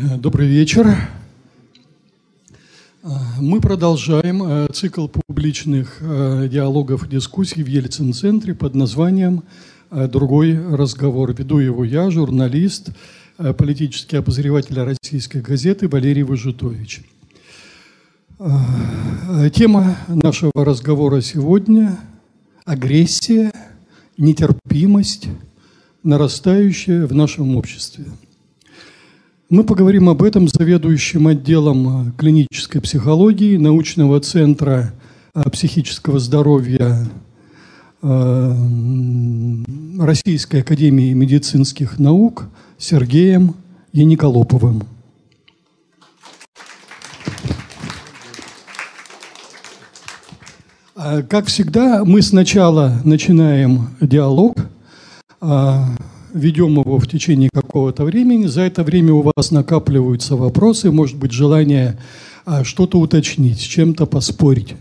Добрый вечер. Мы продолжаем э, цикл публичных э, диалогов и дискуссий в Ельцин-центре под названием э, «Другой разговор». Веду его я, журналист, политический обозреватель российской газеты Валерий Выжитович. Тема нашего разговора сегодня – агрессия, нетерпимость, нарастающая в нашем обществе – мы поговорим об этом заведующим отделом клинической психологии научного центра э, психического здоровья э, Российской академии медицинских наук Сергеем Яниколоповым. Э, как всегда, мы сначала начинаем диалог ведем его в течение какого-то времени. За это время у вас накапливаются вопросы, может быть, желание а, что-то уточнить, с чем-то поспорить.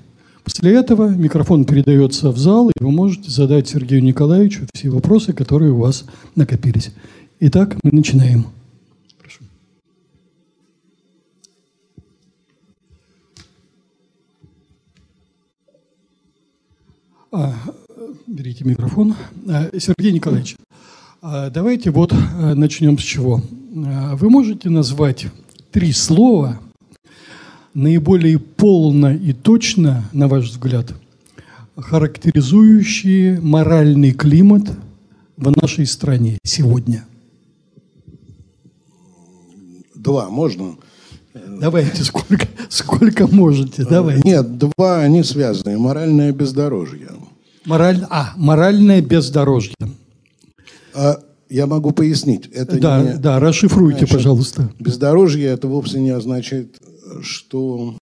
После этого микрофон передается в зал, и вы можете задать Сергею Николаевичу все вопросы, которые у вас накопились. Итак, мы начинаем. Прошу. А, берите микрофон. А, Сергей Николаевич, давайте вот э, начнем с чего. А, вы можете назвать три слова, наиболее полно и точно, на ваш взгляд, характеризующие моральный климат в нашей стране сегодня? Два, можно? Давайте, сколько, сколько можете, давайте. Нет, два, они связаны. Моральное бездорожье. Мораль, а, моральное бездорожье. А я могу пояснить. Это да, не, да, расшифруйте, значит, пожалуйста. Бездорожье это вовсе не означает, что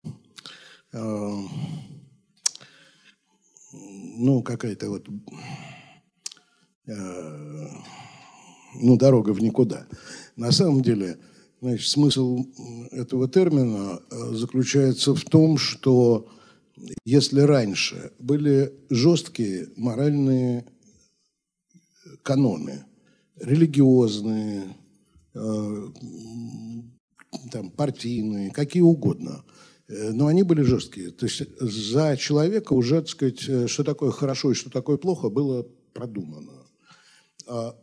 э, ну какая-то вот э, ну дорога в никуда. На самом деле, значит, смысл этого термина э, заключается в том, что если раньше были жесткие моральные каноны, религиозные, э, там, партийные, какие угодно. Э, но они были жесткие. То есть за человека уже, так сказать, э, что такое хорошо и что такое плохо, было продумано. А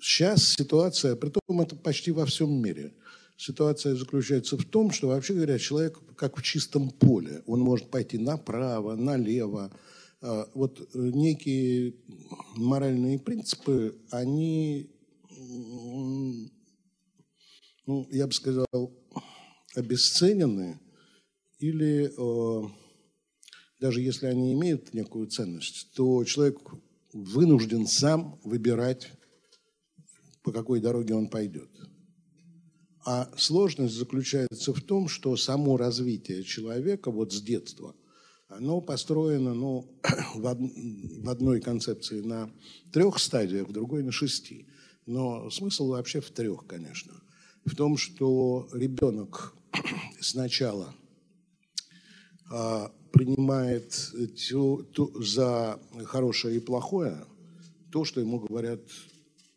сейчас ситуация, при том это почти во всем мире, ситуация заключается в том, что, вообще говоря, человек как в чистом поле. Он может пойти направо, налево, а, вот некие моральные принципы, они, ну, я бы сказал, обесценены, или э, даже если они имеют некую ценность, то человек вынужден сам выбирать, по какой дороге он пойдет. А сложность заключается в том, что само развитие человека вот с детства – оно построено ну, в, од... в одной концепции на трех стадиях, в другой на шести. Но смысл вообще в трех, конечно. В том, что ребенок сначала а, принимает тю, ту, за хорошее и плохое то, что ему говорят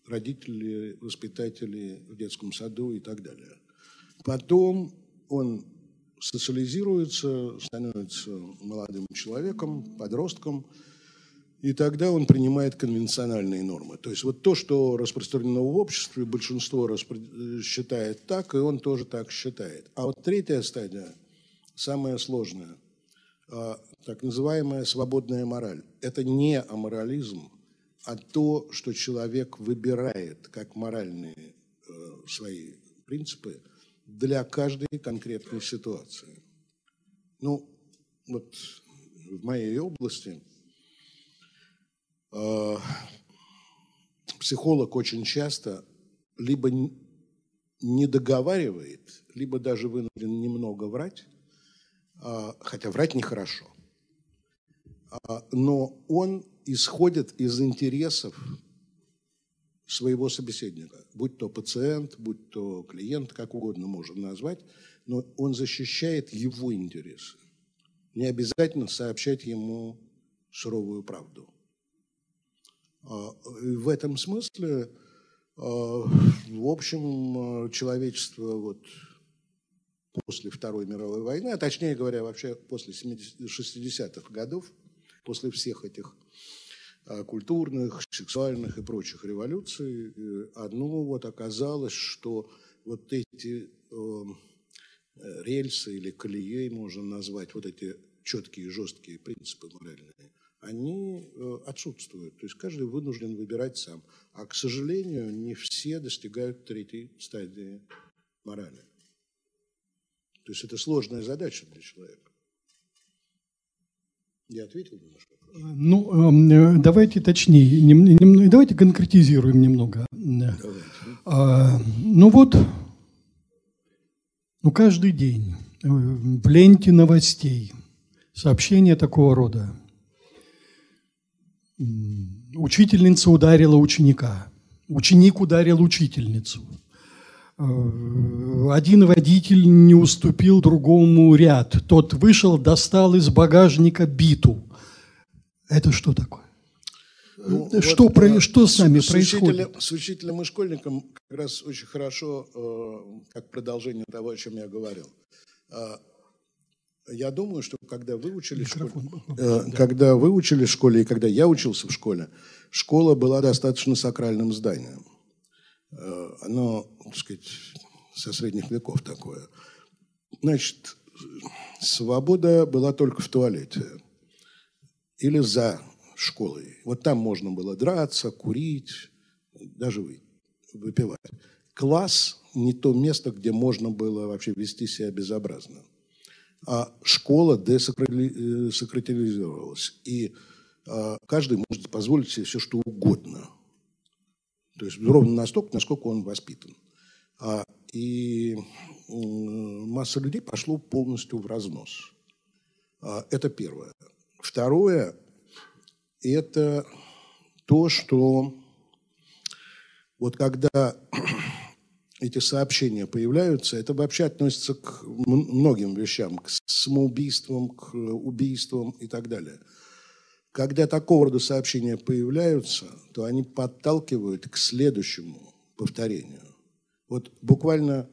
родители, воспитатели в детском саду и так далее. Потом он социализируется, становится молодым человеком, подростком, и тогда он принимает конвенциональные нормы. То есть вот то, что распространено в обществе, большинство распро... считает так, и он тоже так считает. А вот третья стадия, самая сложная, а, так называемая свободная мораль. Это не аморализм, а то, что человек выбирает как моральные э, свои принципы – для каждой конкретной ситуации. Ну, вот в моей области психолог очень часто либо не договаривает, либо даже вынужден немного врать, э, хотя врать нехорошо. Э, но он исходит из интересов своего собеседника, будь то пациент, будь то клиент, как угодно можем назвать, но он защищает его интересы. Не обязательно сообщать ему суровую правду. А, в этом смысле, а, в общем, человечество вот после Второй мировой войны, а точнее говоря, вообще после 60-х годов, после всех этих а, культурных, сексуальных и прочих революций, э, одно вот оказалось, что вот эти эм, рельсы или колеи, можно назвать, вот эти четкие, жесткие принципы моральные, они э, отсутствуют. То есть каждый вынужден выбирать сам. А, к сожалению, не все достигают третьей стадии морали. То есть это сложная задача для человека. Я ответил на ваш вопрос? Ну, эм, давайте точнее, нем, нем, давайте конкретизируем немного. Давайте. А, ну вот, ну каждый день э, в ленте новостей сообщения такого рода. Учительница ударила ученика. Ученик ударил учительницу. Э, один водитель не уступил другому ряд. Тот вышел, достал из багажника биту. Это что такое? Ну, что, вот, про, что с нами с, происходит? Учителем, с учителем и школьником как раз очень хорошо, э, как продолжение того, о чем я говорил. Э, я думаю, что когда вы учились в школе, э, да. когда вы учились в школе и когда я учился в школе, школа была достаточно сакральным зданием. Э, оно, так сказать, со средних веков такое. Значит, свобода была только в туалете или за школой. Вот там можно было драться, курить, даже выпивать. Класс – не то место, где можно было вообще вести себя безобразно. А школа десакратилизировалась. И а, каждый может позволить себе все, что угодно – то есть ровно настолько, насколько он воспитан. А, и масса людей пошло полностью в разнос. А, это первое. Второе – это то, что вот когда эти сообщения появляются, это вообще относится к многим вещам, к самоубийствам, к убийствам и так далее – когда такого рода сообщения появляются, то они подталкивают к следующему повторению. Вот буквально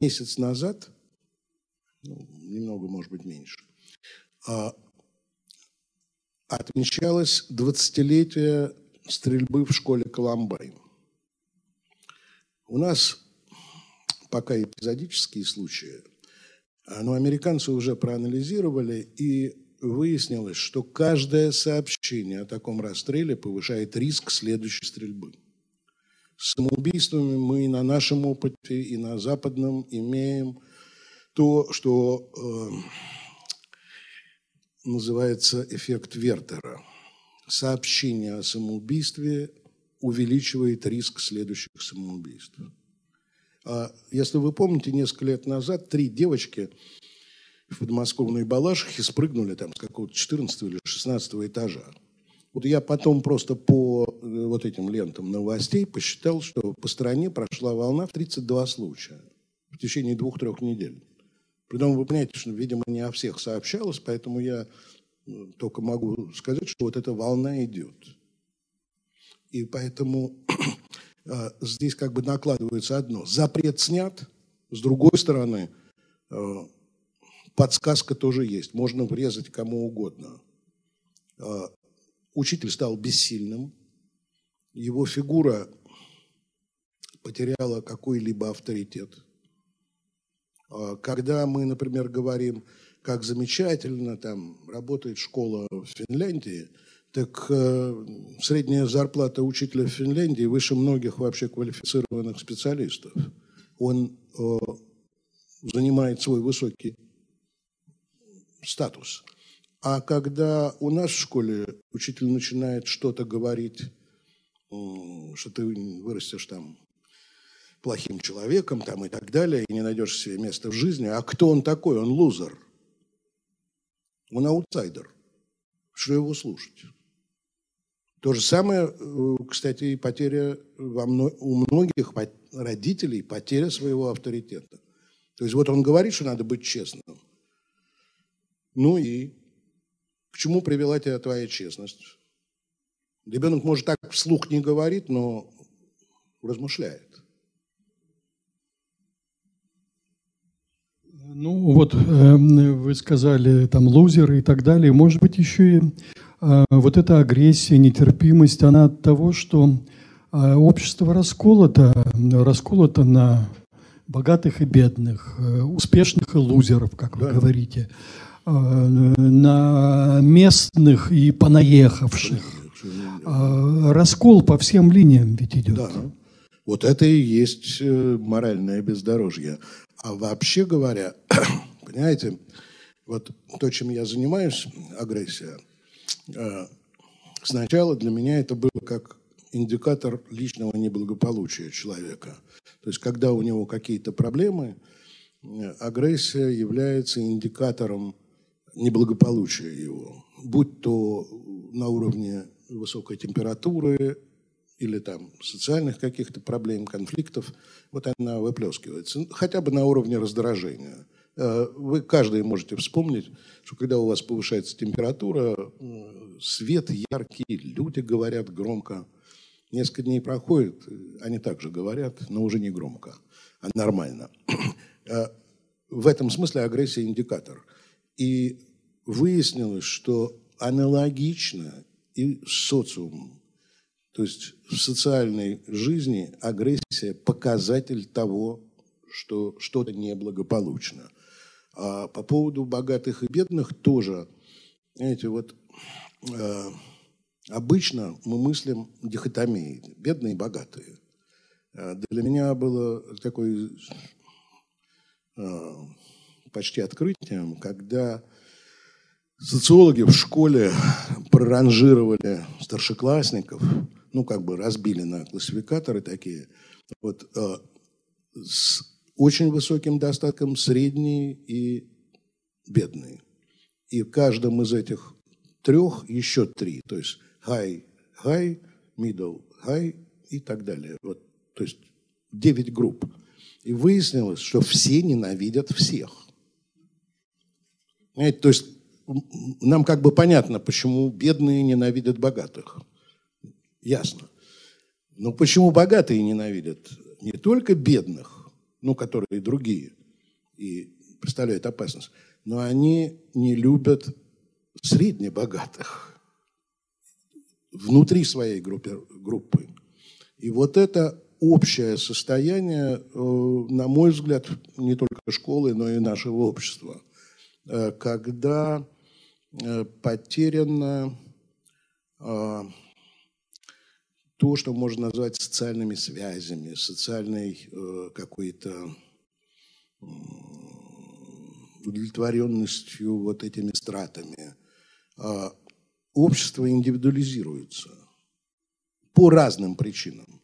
месяц назад, ну, немного, может быть, меньше, а, отмечалось 20-летие стрельбы в школе Коломбайн. У нас пока эпизодические случаи, но американцы уже проанализировали, и выяснилось, что каждое сообщение о таком расстреле повышает риск следующей стрельбы. С самоубийствами мы и на нашем опыте, и на западном имеем то, что э, называется эффект Вертера. Сообщение о самоубийстве увеличивает риск следующих самоубийств. А если вы помните, несколько лет назад три девочки в подмосковной Балашихе спрыгнули там с какого-то 14 или 16 этажа. Вот я потом просто по э, вот этим лентам новостей посчитал, что по стране прошла волна в 32 случая в течение двух-трех недель. Притом вы понимаете, что, видимо, не о всех сообщалось, поэтому я э, только могу сказать, что вот эта волна идет. И поэтому здесь как бы накладывается одно. Запрет снят, с другой стороны, подсказка тоже есть. Можно врезать кому угодно. А, учитель стал бессильным. Его фигура потеряла какой-либо авторитет. Когда мы, например, говорим, как замечательно там работает школа в Финляндии, так э, средняя зарплата учителя в Финляндии выше многих вообще квалифицированных специалистов. Он э, занимает свой высокий статус. А когда у нас в школе учитель начинает что-то говорить, что ты вырастешь там плохим человеком там, и так далее, и не найдешь себе места в жизни, а кто он такой? Он лузер. Он аутсайдер. Что его слушать? То же самое, э, кстати, и потеря во мно... у многих родителей, потеря своего авторитета. То есть вот он говорит, что надо быть честным. Ну и к чему привела тебя твоя честность? Ребенок, может, так вслух не говорит, но размышляет. Ну вот вы сказали там лузеры и так далее. Может быть еще и вот эта агрессия, нетерпимость, она от того, что общество расколото, расколото на богатых и бедных, успешных и лузеров, как вы да. говорите. Э, на местных и понаехавших. Раскол по всем линиям ведь идет. Да. Вот это и есть э, моральное бездорожье. А вообще говоря, понимаете, вот то, чем я занимаюсь, агрессия, э, сначала для меня это было как индикатор личного неблагополучия человека. То есть, когда у него какие-то проблемы, агрессия является индикатором неблагополучия его, будь то на уровне высокой температуры или там социальных каких-то проблем, конфликтов, вот она выплескивается. Хотя бы на уровне раздражения. Э, вы каждый можете вспомнить, что когда у вас повышается температура, свет яркий, люди говорят громко. Несколько дней проходит, они также говорят, но уже не громко, а нормально. Э, в этом смысле агрессия индикатор. И выяснилось, что аналогично и социум, то есть в социальной жизни агрессия – показатель того, что что-то неблагополучно. А по поводу богатых и бедных тоже, знаете, вот э, обычно мы мыслим дихотомией – бедные и богатые. Э, для меня было такой э, почти открытием, когда Социологи в школе проранжировали старшеклассников, ну, как бы разбили на классификаторы такие, вот, э, с очень высоким достатком средний и бедный. И в каждом из этих трех еще три, то есть high, high, middle, high и так далее. Вот, то есть девять групп. И выяснилось, что все ненавидят всех. Понимаете, то есть нам как бы понятно, почему бедные ненавидят богатых. Ясно. Но почему богатые ненавидят не только бедных, ну, которые другие, и представляют опасность, но они не любят среднебогатых внутри своей группы, группы. И вот это общее состояние, э, на мой взгляд, не только школы, но и нашего общества, э, когда Э, потеряно а, то, что можно назвать социальными связями, социальной э, какой-то удовлетворенностью вот этими стратами. А, общество индивидуализируется по разным причинам.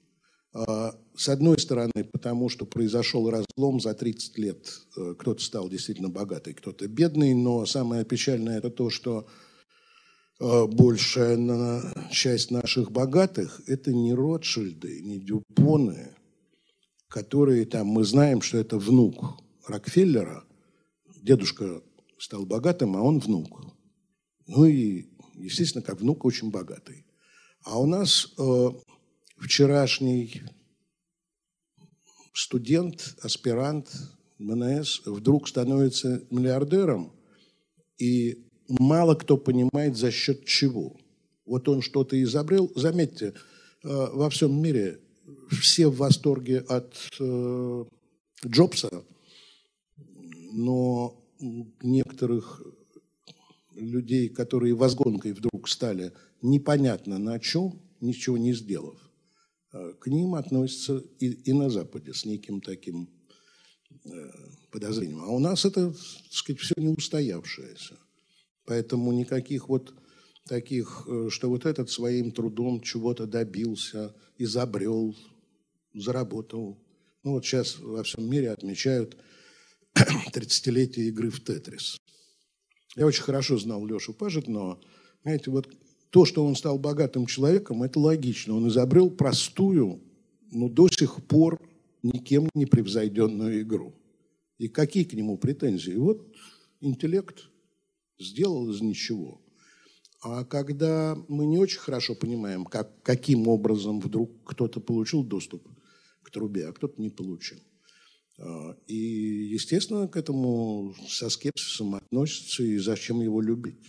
А, с одной стороны, потому что произошел разлом за 30 лет. Э, кто-то стал действительно богатый, кто-то бедный, но самое печальное это то, что э, большая часть наших богатых – это не Ротшильды, не Дюпоны, которые там, мы знаем, что это внук Рокфеллера, дедушка стал богатым, а он внук. Ну и, естественно, как внук очень богатый. А у нас э, вчерашний студент, аспирант МНС вдруг становится миллиардером, и мало кто понимает, за счет чего. Вот он что-то изобрел. Заметьте, э, во всем мире все в восторге от э, Джобса, но некоторых людей, которые возгонкой вдруг стали, непонятно на чем, ничего не сделав. Э, к ним относятся и, и на Западе с неким таким подозрением. А у нас это, так сказать, все не устоявшееся. Поэтому никаких вот таких, э, что вот этот своим трудом чего-то добился, изобрел, заработал. Ну вот сейчас во всем мире отмечают 30-летие игры в Тетрис. Я очень хорошо знал Лешу Пажет, но, знаете, вот то, что он стал богатым человеком, это логично. Он изобрел простую, но до сих пор никем не превзойденную игру. И какие к нему претензии? Вот интеллект сделал из ничего. А когда мы не очень хорошо понимаем, как, каким образом вдруг кто-то получил доступ к трубе, а кто-то не получил. А, и естественно, к этому со скепсисом относятся, и зачем его любить.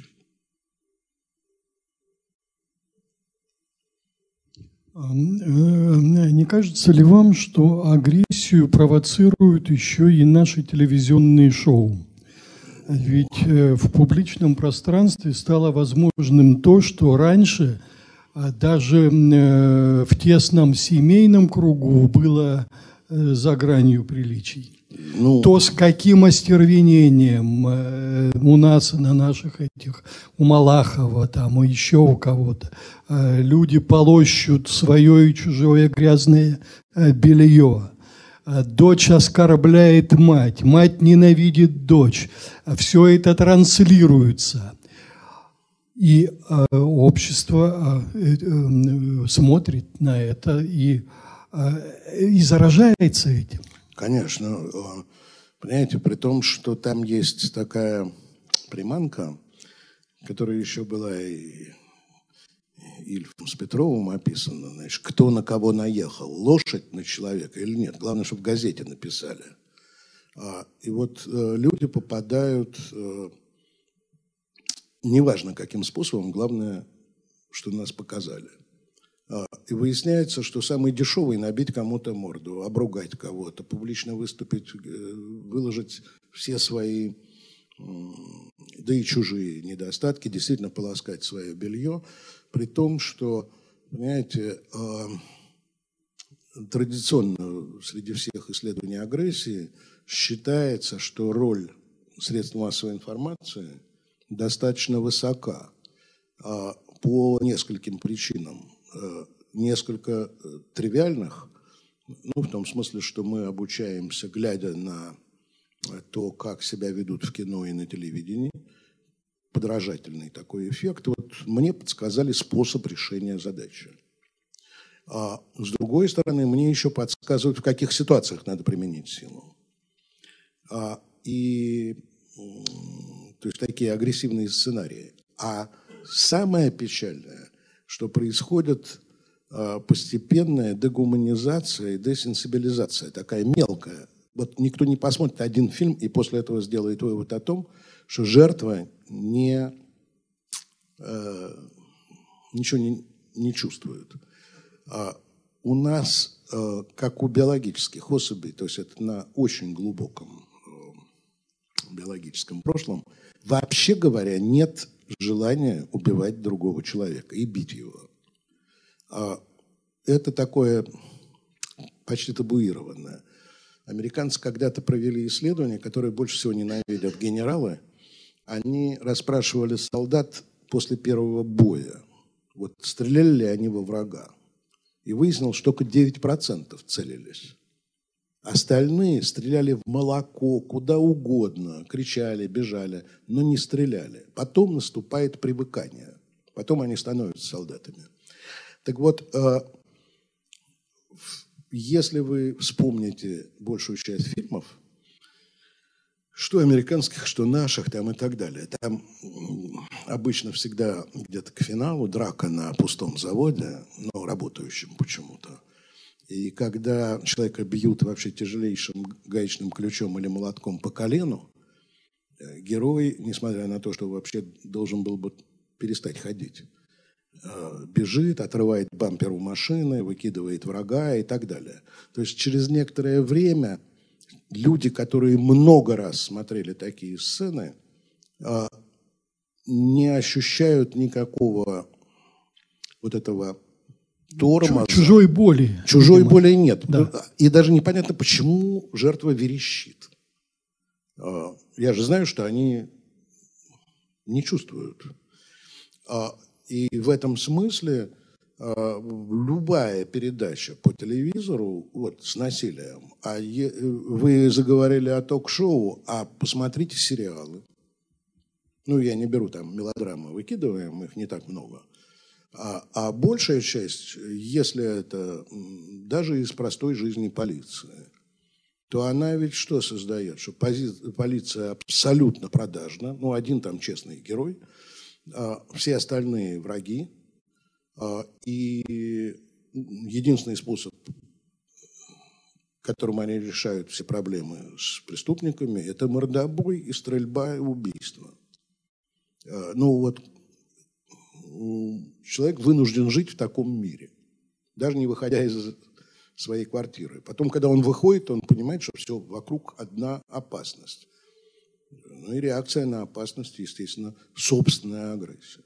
А, э, не кажется ли вам, что агрессию провоцируют еще и наши телевизионные шоу? Ведь э, в публичном пространстве стало возможным то, что раньше а, даже э, в тесном семейном кругу было за гранью приличий ну, то с каким остервенением э, у нас на наших этих, у Малахова там, и еще у кого-то, э, люди полощут свое и чужое грязное э, белье. Дочь оскорбляет мать, мать ненавидит дочь. Все это транслируется. И э, общество э, э, смотрит на это и, э, и заражается этим. Конечно. Э, понимаете, при том, что там есть такая приманка, которая еще была и Ильфом с Петровым описана, значит, кто на кого наехал, лошадь на человека или нет. Главное, чтобы в газете написали. А, и вот э, люди попадают, э, неважно каким способом, главное, что нас показали. А, и выясняется, что самый дешевый – набить кому-то морду, обругать кого-то, публично выступить, э, выложить все свои, да и чужие недостатки, действительно полоскать свое белье, при том, что, понимаете, а, традиционно среди всех исследований агрессии считается, что роль средств массовой информации достаточно высока а, по нескольким причинам. Э, несколько э, тривиальных, ну, в том смысле, что мы обучаемся, глядя на то, как себя ведут в кино и на телевидении, подражательный такой эффект. Вот мне подсказали способ решения задачи. А с другой стороны, мне еще подсказывают, в каких ситуациях надо применить силу. А, и то есть такие агрессивные сценарии. А самое печальное, что происходит а, постепенная дегуманизация и десенсибилизация, такая мелкая. Вот никто не посмотрит один фильм и после этого сделает вывод о том, что жертва не, э, ничего не, не чувствует. А у нас, э, как у биологических особей, то есть это на очень глубоком э, биологическом прошлом, вообще говоря, нет желание убивать другого человека и бить его. А это такое почти табуированное. Американцы когда-то провели исследование, которое больше всего ненавидят генералы. Они расспрашивали солдат после первого боя, вот стреляли ли они во врага. И выяснилось, что только 9% целились. Остальные стреляли в молоко, куда угодно, кричали, бежали, но не стреляли. Потом наступает привыкание. Потом они становятся солдатами. Так вот, э, если вы вспомните большую часть фильмов, что американских, что наших, там и так далее. Там обычно всегда где-то к финалу драка на пустом заводе, но работающем почему-то. И когда человека бьют вообще тяжелейшим гаечным ключом или молотком по колену, э, герой, несмотря на то, что вообще должен был бы перестать ходить, э, бежит, отрывает бампер у машины, выкидывает врага и так далее. То есть через некоторое время люди, которые много раз смотрели такие сцены, э, не ощущают никакого вот этого тормоза. Чужой боли. Чужой видимо. боли нет. Да. И даже непонятно, почему жертва верещит. А, я же знаю, что они не чувствуют. А, и в этом смысле а, любая передача по телевизору вот, с насилием, а вы заговорили о ток-шоу, а посмотрите сериалы. Ну, я не беру там мелодрамы, выкидываем, их не так много – а, а большая часть, если это даже из простой жизни полиции, то она ведь что создает? Что полиция абсолютно продажна. Ну, один там честный герой, а все остальные враги. А, и единственный способ которым они решают все проблемы с преступниками, это мордобой и стрельба и убийство. Э, ну вот человек вынужден жить в таком мире, даже не выходя из своей квартиры. Потом, когда он выходит, он понимает, что все вокруг одна опасность. Ну и реакция на опасность, естественно, собственная агрессия.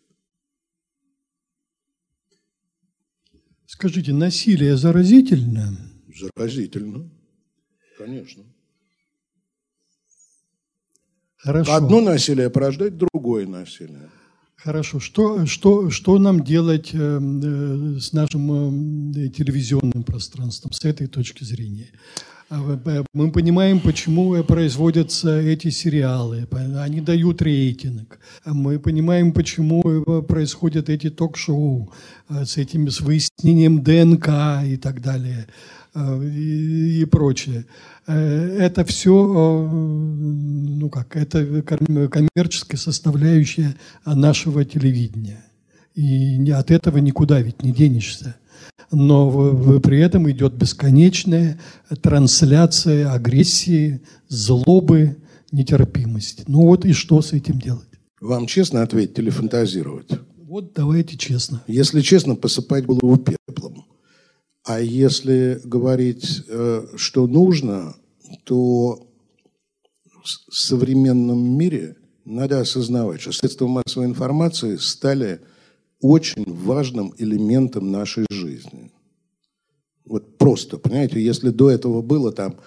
Скажите, насилие заразительно? Заразительно, конечно. Хорошо. Одно насилие порождает другое насилие. Хорошо. Что, что, что нам делать э, э, с нашим э, телевизионным пространством с этой точки зрения? А, мы понимаем, почему производятся эти сериалы. Они дают рейтинг. Мы понимаем, почему происходят эти ток-шоу с этим с выяснением ДНК и так далее и, и прочее. Это все, ну как, это коммерческая составляющая нашего телевидения. И от этого никуда ведь не денешься но при этом идет бесконечная трансляция агрессии, злобы, нетерпимости. Ну вот и что с этим делать? Вам честно ответить или фантазировать? Вот давайте честно. Если честно, посыпать голову пеплом. А если говорить, э, что нужно, то в современном мире надо осознавать, что средства массовой информации стали очень важным элементом нашей жизни. Вот просто, понимаете, если до этого было там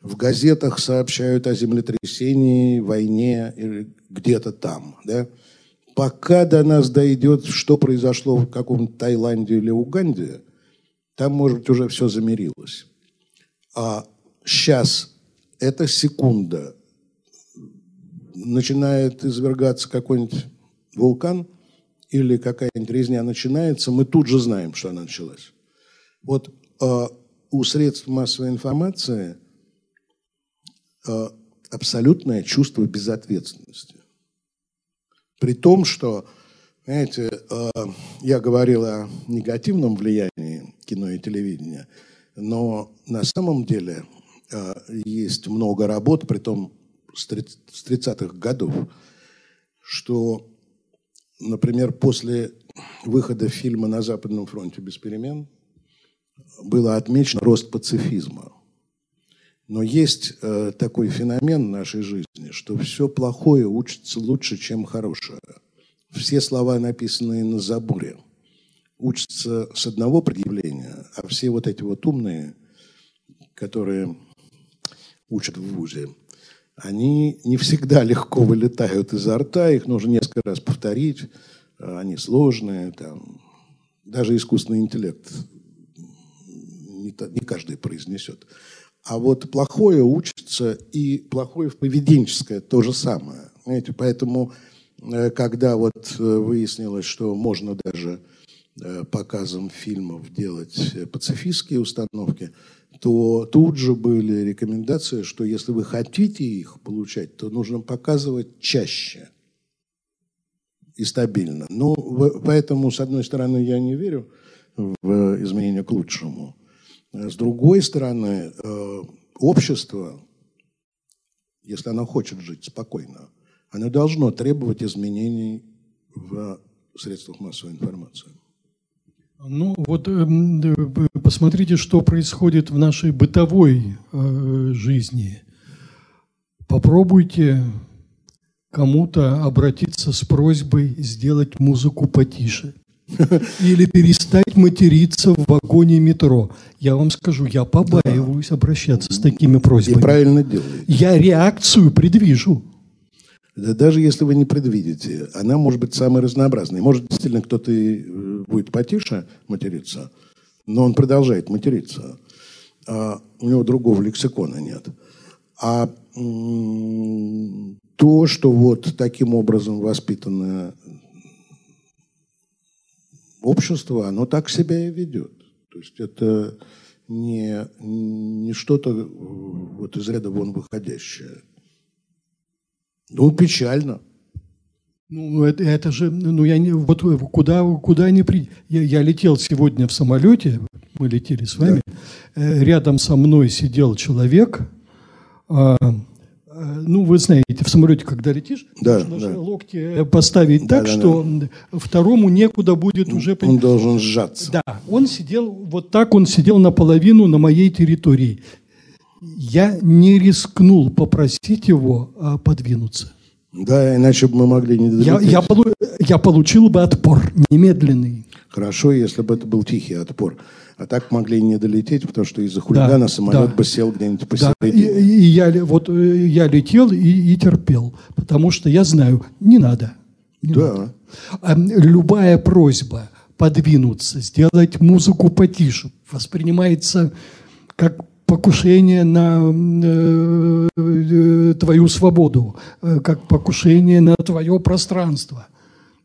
в газетах сообщают о землетрясении, войне или где-то там, да, пока до нас дойдет, что произошло в каком-то Таиланде или Уганде, там, может быть, уже все замерилось. А сейчас эта секунда начинает извергаться какой-нибудь вулкан – или какая-нибудь резня начинается, мы тут же знаем, что она началась. Вот э, у средств массовой информации э, абсолютное чувство безответственности. При том, что, знаете, э, я говорил о негативном влиянии кино и телевидения, но на самом деле э, есть много работ, при том с 30-х годов, что Например, после выхода фильма «На Западном фронте без перемен» было отмечен рост пацифизма. Но есть э, такой феномен в нашей жизни, что все плохое учится лучше, чем хорошее. Все слова, написанные на заборе, учатся с одного предъявления, а все вот эти вот умные, которые учат в ВУЗе, они не всегда легко вылетают изо рта, их нужно несколько раз повторить, они сложные, там, даже искусственный интеллект не, не каждый произнесет. А вот плохое учится, и плохое в поведенческое то же самое. Знаете, поэтому, э, когда вот э, выяснилось, что можно даже э, показом фильмов делать пацифистские установки, то тут же были рекомендации, что если вы хотите их получать, то нужно показывать чаще и стабильно. Ну, поэтому, с одной стороны, я не верю в изменения к лучшему. С другой стороны, э, общество, если оно хочет жить спокойно, оно должно требовать изменений в средствах массовой информации. Ну вот эм, посмотрите, что происходит в нашей бытовой э, жизни. Попробуйте кому-то обратиться с просьбой сделать музыку потише. Или перестать материться в вагоне метро. Я вам скажу, я побаиваюсь обращаться с такими просьбами. И правильно делаете. Я реакцию предвижу. Да даже если вы не предвидите, она может быть самой разнообразной. Может, действительно, кто-то э, будет потише материться, но он продолжает материться. А у него другого лексикона нет. А то, что вот таким образом воспитанное общество, оно так себя и ведет. То есть это не, не что-то вот из ряда вон выходящее. Ну, печально. Ну, это, это же, ну, я не, вот куда, куда они при... Я, я летел сегодня в самолете, мы летели с вами, да. рядом со мной сидел человек, а, а, ну, вы знаете, в самолете, когда летишь, да, нужно да. локти поставить да, так, да, что да. второму некуда будет уже... Он должен сжаться. Да, он сидел, вот так он сидел наполовину на моей территории. Я не рискнул попросить его а, подвинуться. Да, иначе бы мы могли не долететь. Я, я, я получил бы отпор немедленный. Хорошо, если бы это был тихий отпор. А так могли не долететь, потому что из-за хулигана да, самолет да. бы сел где-нибудь посередине. Да, и, и я, вот, э, я летел и, и терпел, потому что я знаю, не надо. Не да. Надо. А, любая просьба подвинуться, сделать музыку потише, воспринимается как покушение на э, э, твою свободу, э, как покушение на твое пространство.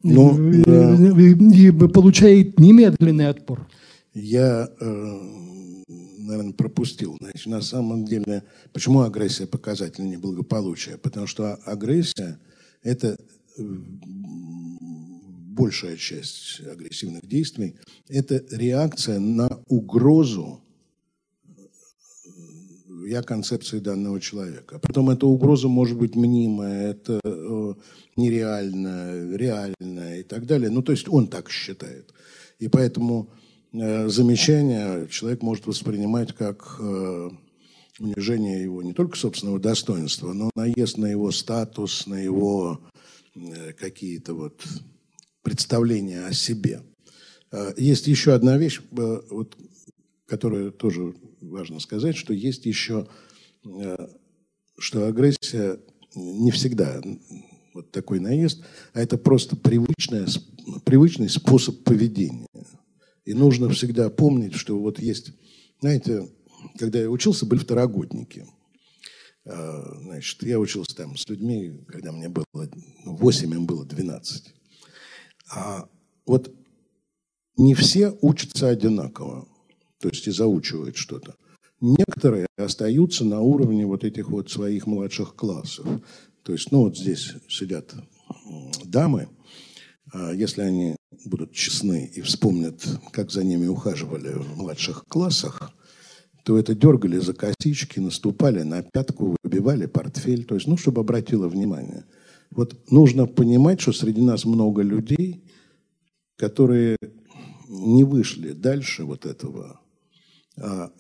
Ну, да. и, и получает немедленный отпор. Я, э, наверное, пропустил. Значит, на самом деле, почему агрессия показатель неблагополучия? Потому что агрессия – это большая часть агрессивных действий, это реакция на угрозу я концепции данного человека. Потом эта угроза может быть мнимая, это э, нереальная, реальная и так далее. Ну, то есть он так считает. И поэтому э, замечание человек может воспринимать как э, унижение его не только собственного достоинства, но наезд на его статус, на его какие-то вот представления о себе. Есть еще одна вещь, вот, которую тоже важно сказать, что есть еще, э, что агрессия не всегда вот такой наезд, а это просто привычная, привычный способ поведения. И нужно всегда помнить, что вот есть, знаете, когда я учился, были второгодники. Э, значит, я учился там с людьми, когда мне было 8, им было 12. А вот не все учатся одинаково то есть и заучивают что-то. Некоторые остаются на уровне вот этих вот своих младших классов. То есть, ну вот здесь сидят дамы, а если они будут честны и вспомнят, как за ними ухаживали в младших классах, то это дергали за косички, наступали на пятку, выбивали портфель, то есть, ну, чтобы обратило внимание. Вот нужно понимать, что среди нас много людей, которые не вышли дальше вот этого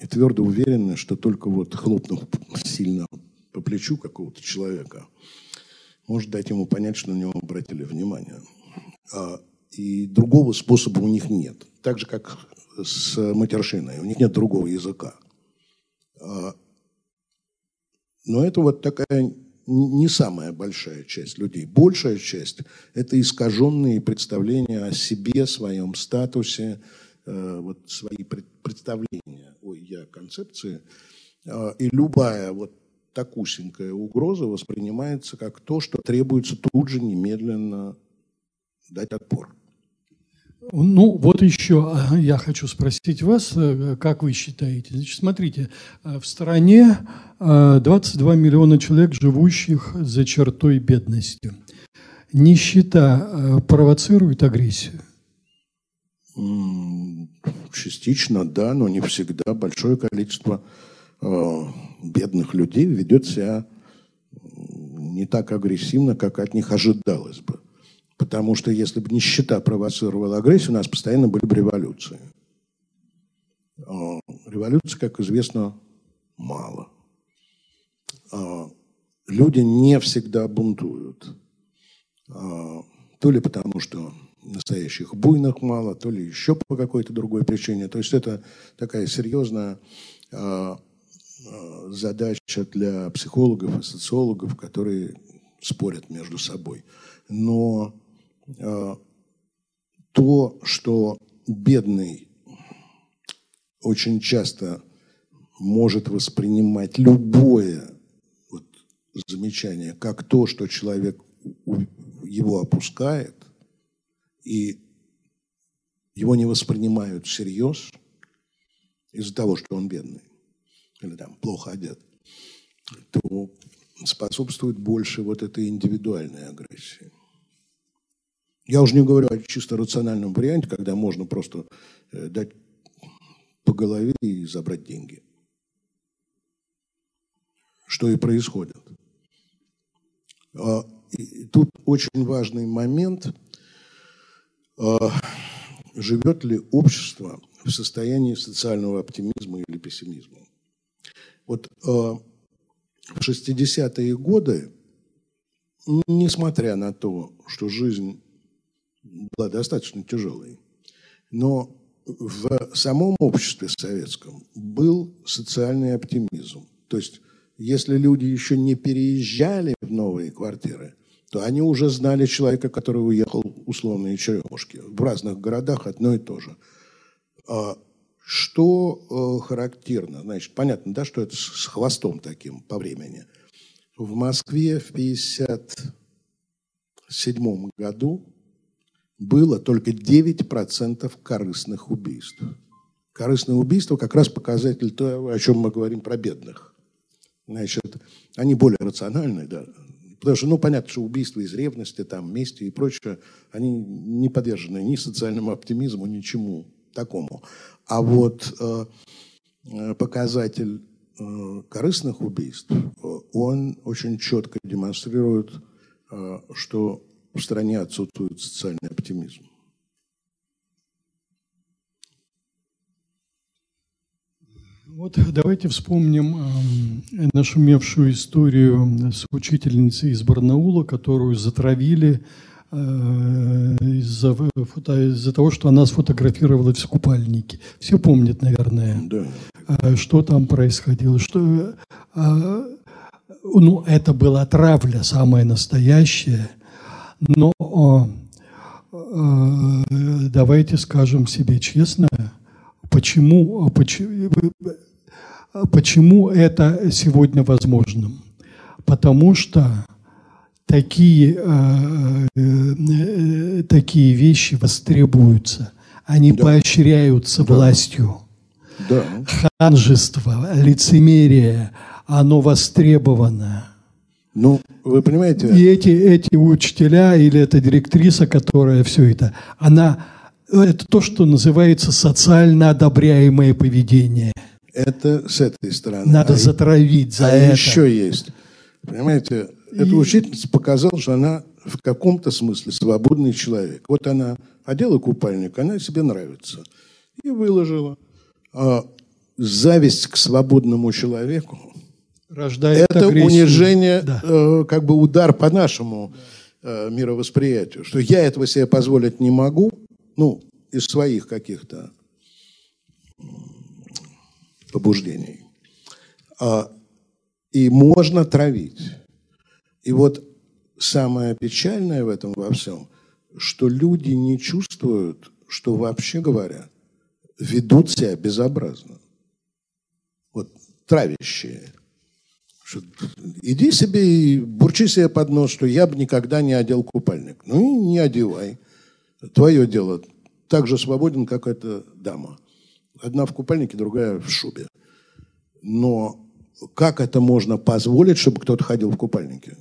и твердо уверены, что только вот хлопнув сильно по плечу какого-то человека, может дать ему понять, что на него обратили внимание. А, и другого способа у них нет. Так же, как с матершиной. У них нет другого языка. А, но это вот такая не самая большая часть людей. Большая часть – это искаженные представления о себе, своем статусе, Э, вот свои представления о я-концепции, э, и любая вот такусенькая угроза воспринимается как то, что требуется тут же немедленно дать отпор. Ну, вот еще я хочу спросить вас, э, как вы считаете? Значит, смотрите, в стране 22 миллиона человек, живущих за чертой бедности. Нищета провоцирует агрессию? Частично, да, но не всегда. Большое количество э, бедных людей ведет себя не так агрессивно, как от них ожидалось бы. Потому что если бы нищета провоцировала агрессию, у нас постоянно были бы революции. Э, революции, как известно, мало. Э, люди не всегда бунтуют. Э, то ли потому, что настоящих буйных мало, то ли еще по какой-то другой причине. То есть это такая серьезная э, задача для психологов и социологов, которые спорят между собой. Но э, то, что бедный очень часто может воспринимать любое вот, замечание как то, что человек его опускает, и его не воспринимают всерьез из-за того, что он бедный или там плохо одет, то способствует больше вот этой индивидуальной агрессии. Я уже не говорю о чисто рациональном варианте, когда можно просто э, дать по голове и забрать деньги. Что и происходит. А, и тут очень важный момент. А, живет ли общество в состоянии социального оптимизма или пессимизма? Вот а, в 60-е годы, несмотря на то, что жизнь была достаточно тяжелой, но в самом обществе советском был социальный оптимизм. То есть, если люди еще не переезжали в новые квартиры, то они уже знали человека, который уехал условные черемушки. В разных городах одно и то же. А что э, характерно? Значит, понятно, да, что это с хвостом таким по времени. В Москве в 1957 году было только 9% корыстных убийств. Корыстные убийства как раз показатель того, о чем мы говорим про бедных. Значит, они более рациональны, да. Потому что, ну, понятно, что убийства из ревности, там, мести и прочее, они не подвержены ни социальному оптимизму, ничему такому. А вот э, э показатель э, корыстных убийств, он очень четко демонстрирует, э, что в стране отсутствует социальный оптимизм. Вот давайте вспомним э, нашумевшую историю с учительницей из Барнаула, которую затравили э, из-за, из того, что она сфотографировалась в купальнике. Все помнят, наверное, да. э, что там происходило. Что, э, ну, это была травля самая настоящая. Но э, давайте скажем себе честно, почему, почему, почему это сегодня возможно? Потому что такие, э, э, такие вещи востребуются, они да. поощряются да. властью. Да. Ханжество, лицемерие, оно востребовано. Ну, вы понимаете... И эти, эти учителя или эта директриса, которая все это, она... Это то, что называется социально одобряемое поведение. Это с этой стороны. Надо а затравить за а это. еще есть. Понимаете, эта и... учительница показала, что она в каком-то смысле свободный человек. Вот она одела купальник, она себе нравится. И выложила. А зависть к свободному человеку рождает это агрессию. унижение, да. э, как бы удар по нашему э, мировосприятию, что я этого себе позволить не могу, ну, из своих каких-то побуждений. А, и можно травить. И вот самое печальное в этом во всем, что люди не чувствуют, что вообще говоря, ведут себя безобразно. Вот травящие – что иди себе и бурчи себе под нос, что я бы никогда не одел купальник. Ну и не одевай. Твое дело. Так же свободен, как эта дама. Одна в купальнике, другая в шубе. Но как это можно позволить, чтобы кто-то ходил в купальнике?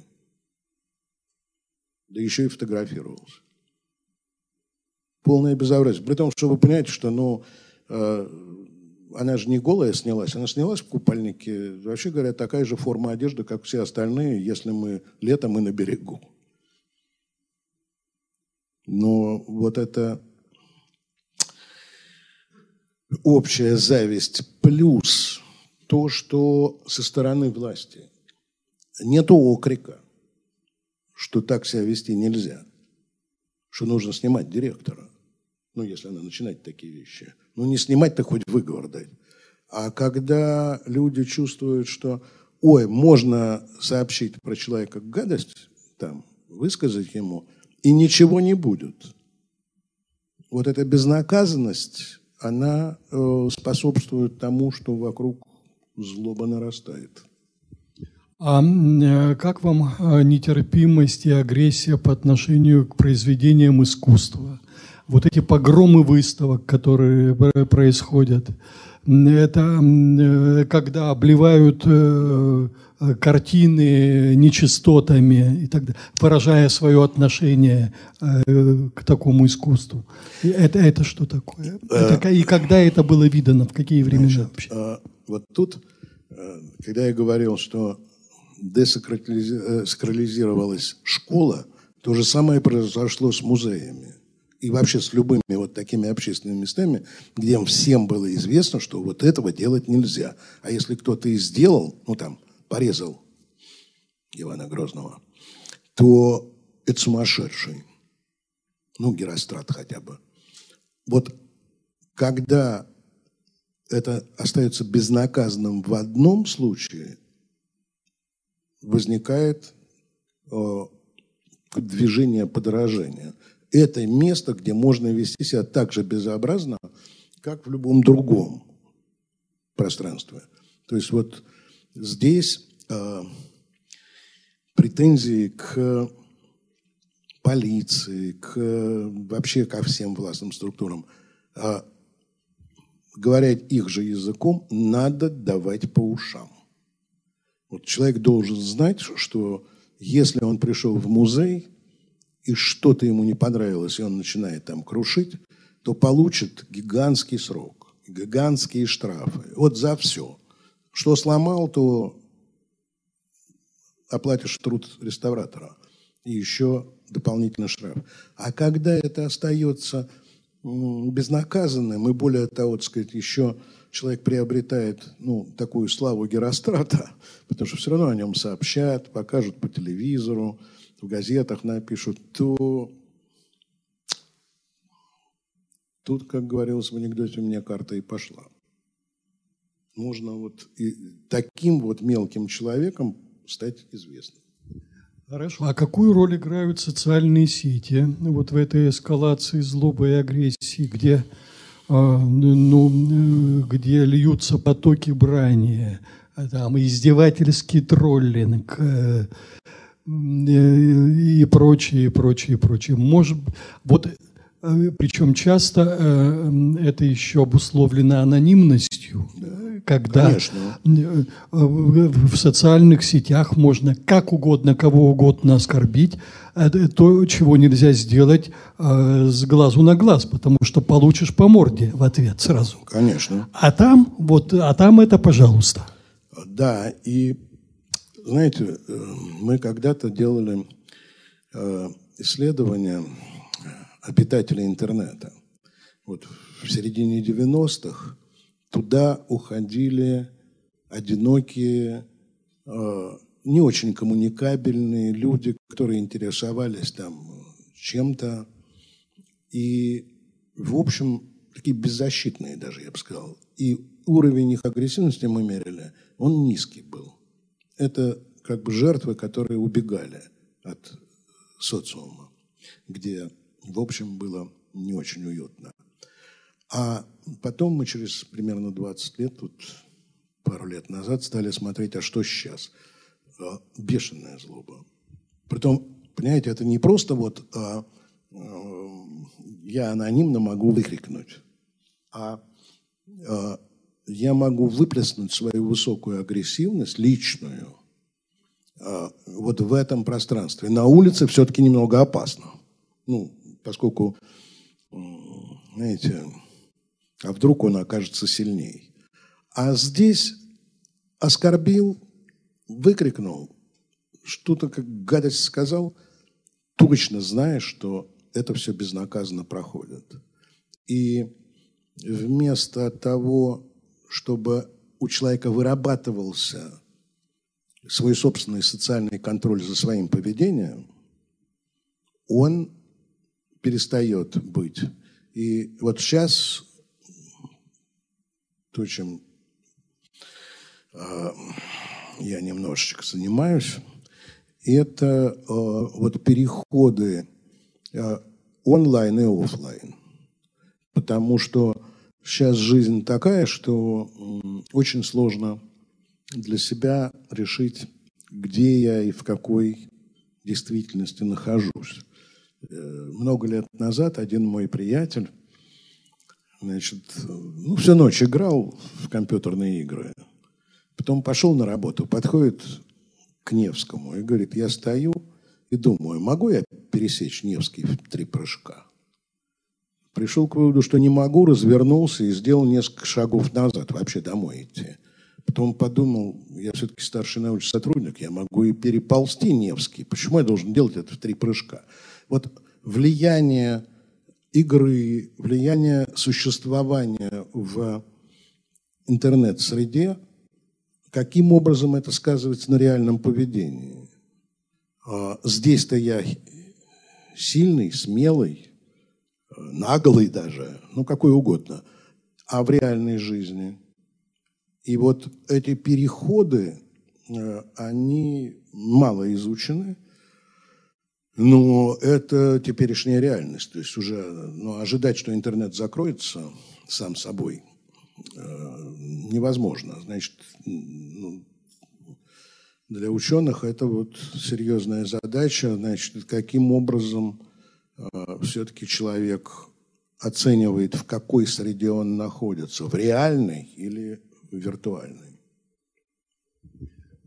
Да еще и фотографировался. Полное безобразие. При том, что вы понимаете, что ну, э, она же не голая снялась, она снялась в купальнике. Вообще говоря, такая же форма одежды, как все остальные, если мы летом и на берегу. Но вот это общая зависть плюс то, что со стороны власти нет окрика, что так себя вести нельзя, что нужно снимать директора, ну, если она начинает такие вещи – ну, не снимать-то хоть выговор дать. А когда люди чувствуют, что, ой, можно сообщить про человека гадость, там, высказать ему, и ничего не будет. Вот эта безнаказанность, она э, способствует тому, что вокруг злоба нарастает. А э, как вам э, нетерпимость и агрессия по отношению к произведениям искусства? вот эти погромы выставок, которые происходят. Это э, когда обливают э, картины нечистотами и так далее, выражая свое отношение к такому искусству. Это, это что такое? Это, и когда это было видано, в какие времена Значит, вообще? Вот тут, когда я говорил, что десакрализировалась школа, то же самое произошло с музеями и вообще с любыми вот такими общественными местами, где всем было известно, что вот этого делать нельзя. А если кто-то и сделал, ну там, порезал Ивана Грозного, то это сумасшедший. Ну, Герострат хотя бы. Вот когда это остается безнаказанным в одном случае, возникает э, движение подражения – это место, где можно вести себя так же безобразно, как в любом другом пространстве. То есть вот здесь э, претензии к полиции, к, вообще ко всем властным структурам, э, говоря их же языком, надо давать по ушам. Вот человек должен знать, что если он пришел в музей – и что-то ему не понравилось, и он начинает там крушить, то получит гигантский срок, гигантские штрафы. Вот за все. Что сломал, то оплатишь труд реставратора. И еще дополнительный штраф. А когда это остается безнаказанным, и более того, так сказать, еще человек приобретает ну, такую славу Герострата, потому что все равно о нем сообщат, покажут по телевизору, в газетах напишут, то тут, как говорилось в анекдоте, у меня карта и пошла. Можно вот и таким вот мелким человеком стать известным. Хорошо. А какую роль играют социальные сети вот в этой эскалации злобы и агрессии, где, а, ну, где льются потоки брани, а там издевательский троллинг, э, и прочее, и прочее, и прочее. Может, вот, э, причем часто э, это еще обусловлено анонимностью, когда Конечно. Э, в социальных сетях можно как угодно, кого угодно оскорбить, то, чего нельзя сделать с глазу на глаз, потому что получишь по морде в ответ сразу. Конечно. А там, вот, а там это пожалуйста. Да, и знаете, э, мы когда-то делали э, исследования обитателей интернета. Вот в середине 90-х туда уходили одинокие, э, не очень коммуникабельные люди, которые интересовались там чем-то. И, в общем, такие беззащитные даже, я бы сказал. И уровень их агрессивности мы мерили, он низкий был это как бы жертвы, которые убегали от социума, где, в общем, было не очень уютно. А потом мы через примерно 20 лет, тут пару лет назад, стали смотреть, а что сейчас? А, бешеная злоба. Притом, понимаете, это не просто вот а, а, я анонимно могу выкрикнуть, а, а я могу выплеснуть свою высокую агрессивность, личную, а, вот в этом пространстве. На улице все-таки немного опасно. Ну, поскольку, знаете, а вдруг он окажется сильней. А здесь оскорбил, выкрикнул, что-то как гадость сказал, точно зная, что это все безнаказанно проходит. И вместо того, чтобы у человека вырабатывался свой собственный социальный контроль за своим поведением, он перестает быть. И вот сейчас то, чем э, я немножечко занимаюсь, это э, вот переходы э, онлайн и офлайн. Потому что Сейчас жизнь такая, что очень сложно для себя решить, где я и в какой действительности нахожусь. Э, много лет назад один мой приятель Значит, ну, всю ночь играл в компьютерные игры. Потом пошел на работу, подходит к Невскому и говорит, я стою и думаю, могу я пересечь Невский в три прыжка? Пришел к выводу, что не могу, развернулся и сделал несколько шагов назад, вообще домой идти. Потом подумал, я все-таки старший научный сотрудник, я могу и переползти Невский. Почему я должен делать это в три прыжка? Вот влияние игры, влияние существования в интернет-среде, каким образом это сказывается на реальном поведении. А, здесь-то я сильный, смелый, наглый даже, ну какой угодно, а в реальной жизни. И вот эти переходы, э, они мало изучены – но это теперешняя реальность. То есть уже ну, ожидать, что интернет закроется сам собой, э, невозможно. Значит, ну, для ученых это вот серьезная задача. Значит, каким образом все-таки человек оценивает, в какой среде он находится, в реальной или в виртуальной.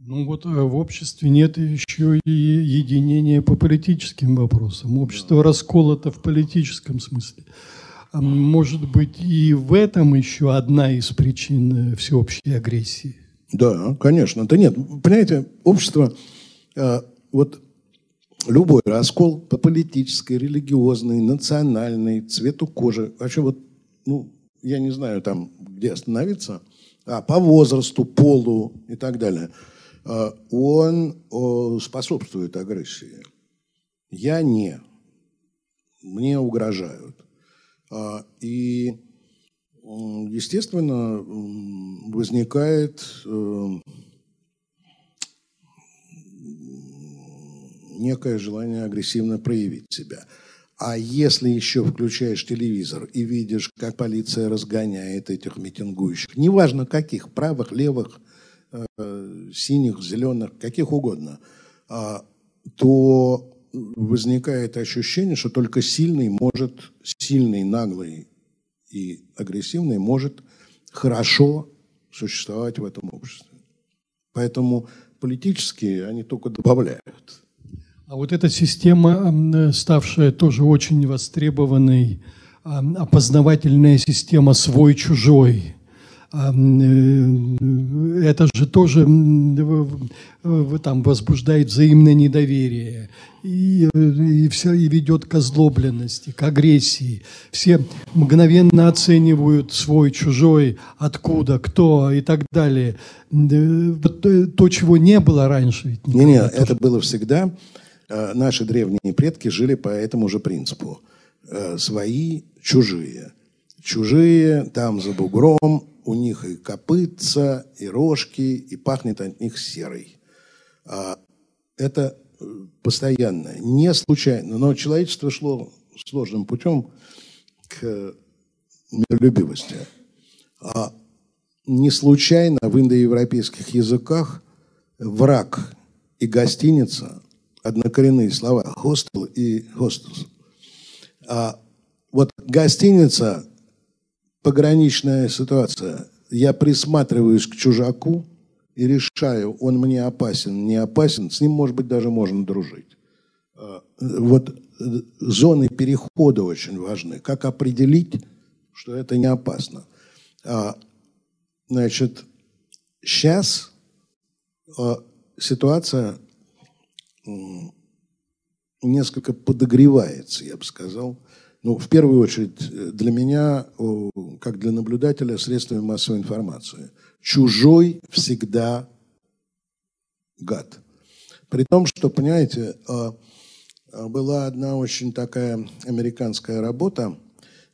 Ну вот э, в обществе нет еще и единения по политическим вопросам. Общество да. расколото в политическом смысле. А может быть, и в этом еще одна из причин э, всеобщей агрессии? Да, конечно. Да нет, понимаете, общество, э, вот любой раскол по политической, религиозной, национальной, цвету кожи, вообще вот, ну, я не знаю там, где остановиться, а по возрасту, полу и так далее – Э, он способствует агрессии. Я не. Мне угрожают. А, и, естественно, возникает некое желание агрессивно проявить себя. А если еще включаешь телевизор и видишь, как полиция разгоняет этих митингующих, неважно каких, правых, левых, Э, синих, зеленых, каких угодно, а, то возникает ощущение, что только сильный может, сильный, наглый и агрессивный может хорошо существовать в этом обществе. Поэтому политические они только добавляют. А вот эта система, ставшая тоже очень востребованной, опознавательная система свой-чужой – э, это же тоже там возбуждает взаимное недоверие и, и все и ведет к озлобленности, к агрессии. Все мгновенно оценивают свой, чужой, откуда, кто и так далее. Э, то, чего не было раньше. Не, не, это было всегда. Э, наши древние предки жили по этому же принципу. Свои, чужие. Чужие там за бугром, у них и копытца, и рожки, и пахнет от них серой. А, это э, постоянно, не случайно. Но человечество шло сложным путем к миролюбивости. А не случайно в индоевропейских языках враг и гостиница – однокоренные слова – хостел и хостус. А вот гостиница пограничная ситуация. Я присматриваюсь к чужаку и решаю, он мне опасен, не опасен, с ним, может быть, даже можно дружить. А, вот э, зоны перехода очень важны. Как определить, что это не опасно? А, значит, сейчас а, ситуация несколько подогревается, я бы сказал, ну, в первую очередь, э, для меня, как для наблюдателя, средствами массовой информации. Чужой всегда гад. При том, что, понимаете, а, а, была одна очень такая американская работа,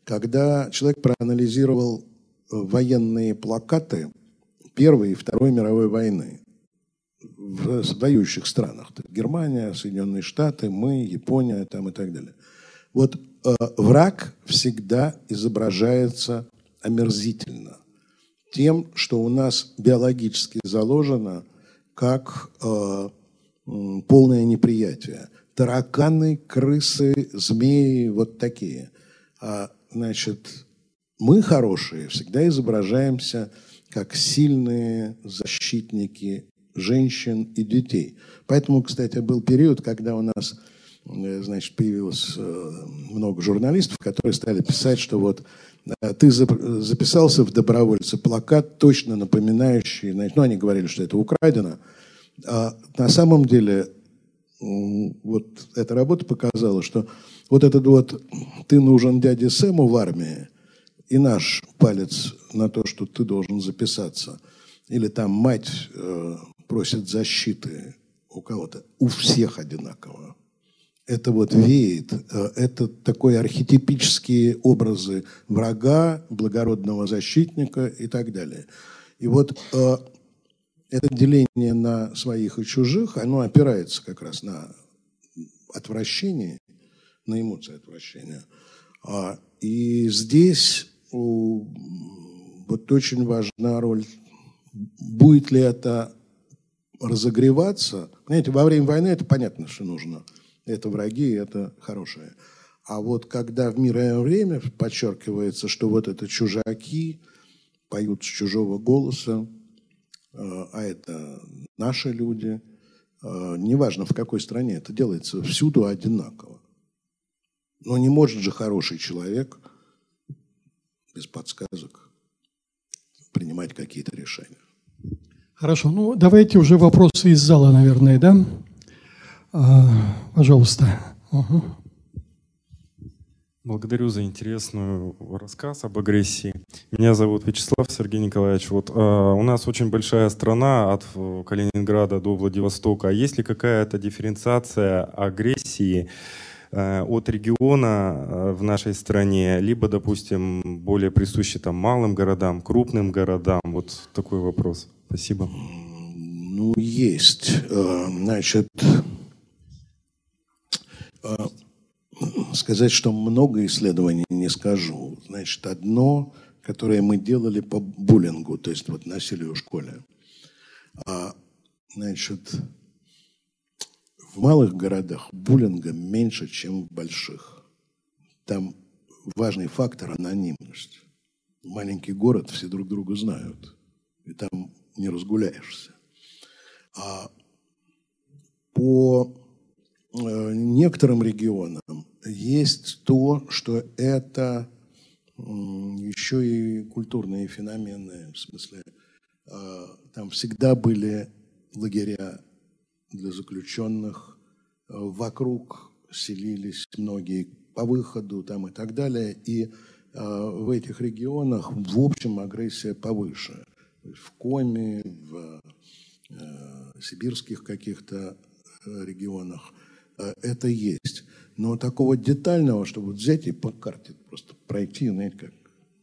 когда человек проанализировал э, военные плакаты Первой и Второй мировой войны в воюющих странах. Германия, Соединенные Штаты, мы, Япония там и так далее. Вот Э, враг всегда изображается омерзительно. Тем, что у нас биологически заложено как э, полное неприятие. Тараканы, крысы, змеи, вот такие. А, значит, мы хорошие всегда изображаемся как сильные защитники женщин и детей. Поэтому, кстати, был период, когда у нас э, значит, появилось э, много журналистов, которые стали писать, что вот э, ты записался в добровольцы, плакат, точно напоминающий, значит, ну, они говорили, что это украдено. А на самом деле, вот эта работа показала, что вот этот вот «ты нужен дяде Сэму в армии» и наш палец на то, что ты должен записаться, или там мать просит защиты у кого-то, у всех одинаково. Это вот веет, э, это такой архетипические образы врага, благородного защитника и так далее. И вот э, это деление на своих и чужих, оно опирается как раз на отвращение, на эмоции отвращения. А, и здесь вот очень важна роль, будет ли это разогреваться. Знаете, во время войны это понятно, что нужно. Это враги, это хорошее. А вот когда в мирное время подчеркивается, что вот это чужаки поют с чужого голоса, э, а это наши люди, э, неважно в какой стране, это делается всюду одинаково. Но не может же хороший человек без подсказок принимать какие-то решения. Хорошо, ну давайте уже вопросы из зала, наверное, да? А, пожалуйста. Угу. Благодарю за интересный рассказ об агрессии. Меня зовут Вячеслав Сергей Николаевич. Вот э, у нас очень большая страна от Калининграда до Владивостока. А есть ли какая-то дифференциация агрессии э, от региона э, в нашей стране, либо, допустим, более присущи там малым городам, крупным городам? Вот такой вопрос. Спасибо. Ну, есть. Э, значит, э, сказать, что много исследований не скажу. Значит, одно, которое мы делали по буллингу, то есть вот насилию в школе. А, значит, в малых городах буллинга меньше, чем в больших. Там важный фактор – анонимность. Маленький город, все друг друга знают. И там не разгуляешься. А по э, некоторым регионам есть то, что это еще и культурные феномены, в смысле, э, там всегда были лагеря для заключенных, э, вокруг селились многие по выходу там и так далее, и в этих регионах в общем агрессия повыше – в Коми, в э, сибирских каких-то э, регионах. Э, это есть. Но такого детального, чтобы взять и по карте просто пройти, знаете, как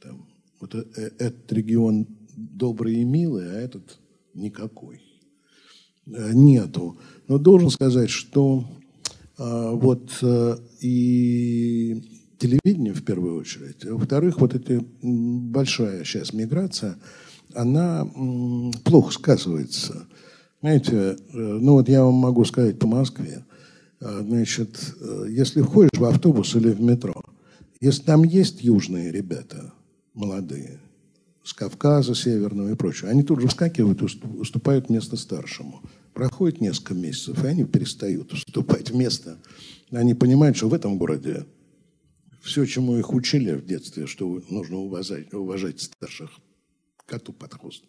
там, вот э, э этот регион добрый и милый, а этот никакой. Э, нету. Но должен сказать, что э, вот э, и телевидение в первую очередь, а во-вторых, вот эта большая сейчас миграция – она плохо сказывается. Знаете, ну вот я вам могу сказать по Москве. Значит, если входишь в автобус или в метро, если там есть южные ребята, молодые, с Кавказа, Северного и прочего, они тут же вскакивают и уступают место старшему. Проходит несколько месяцев, и они перестают уступать место. Они понимают, что в этом городе все, чему их учили в детстве, что нужно уважать, уважать старших, коту под хвост.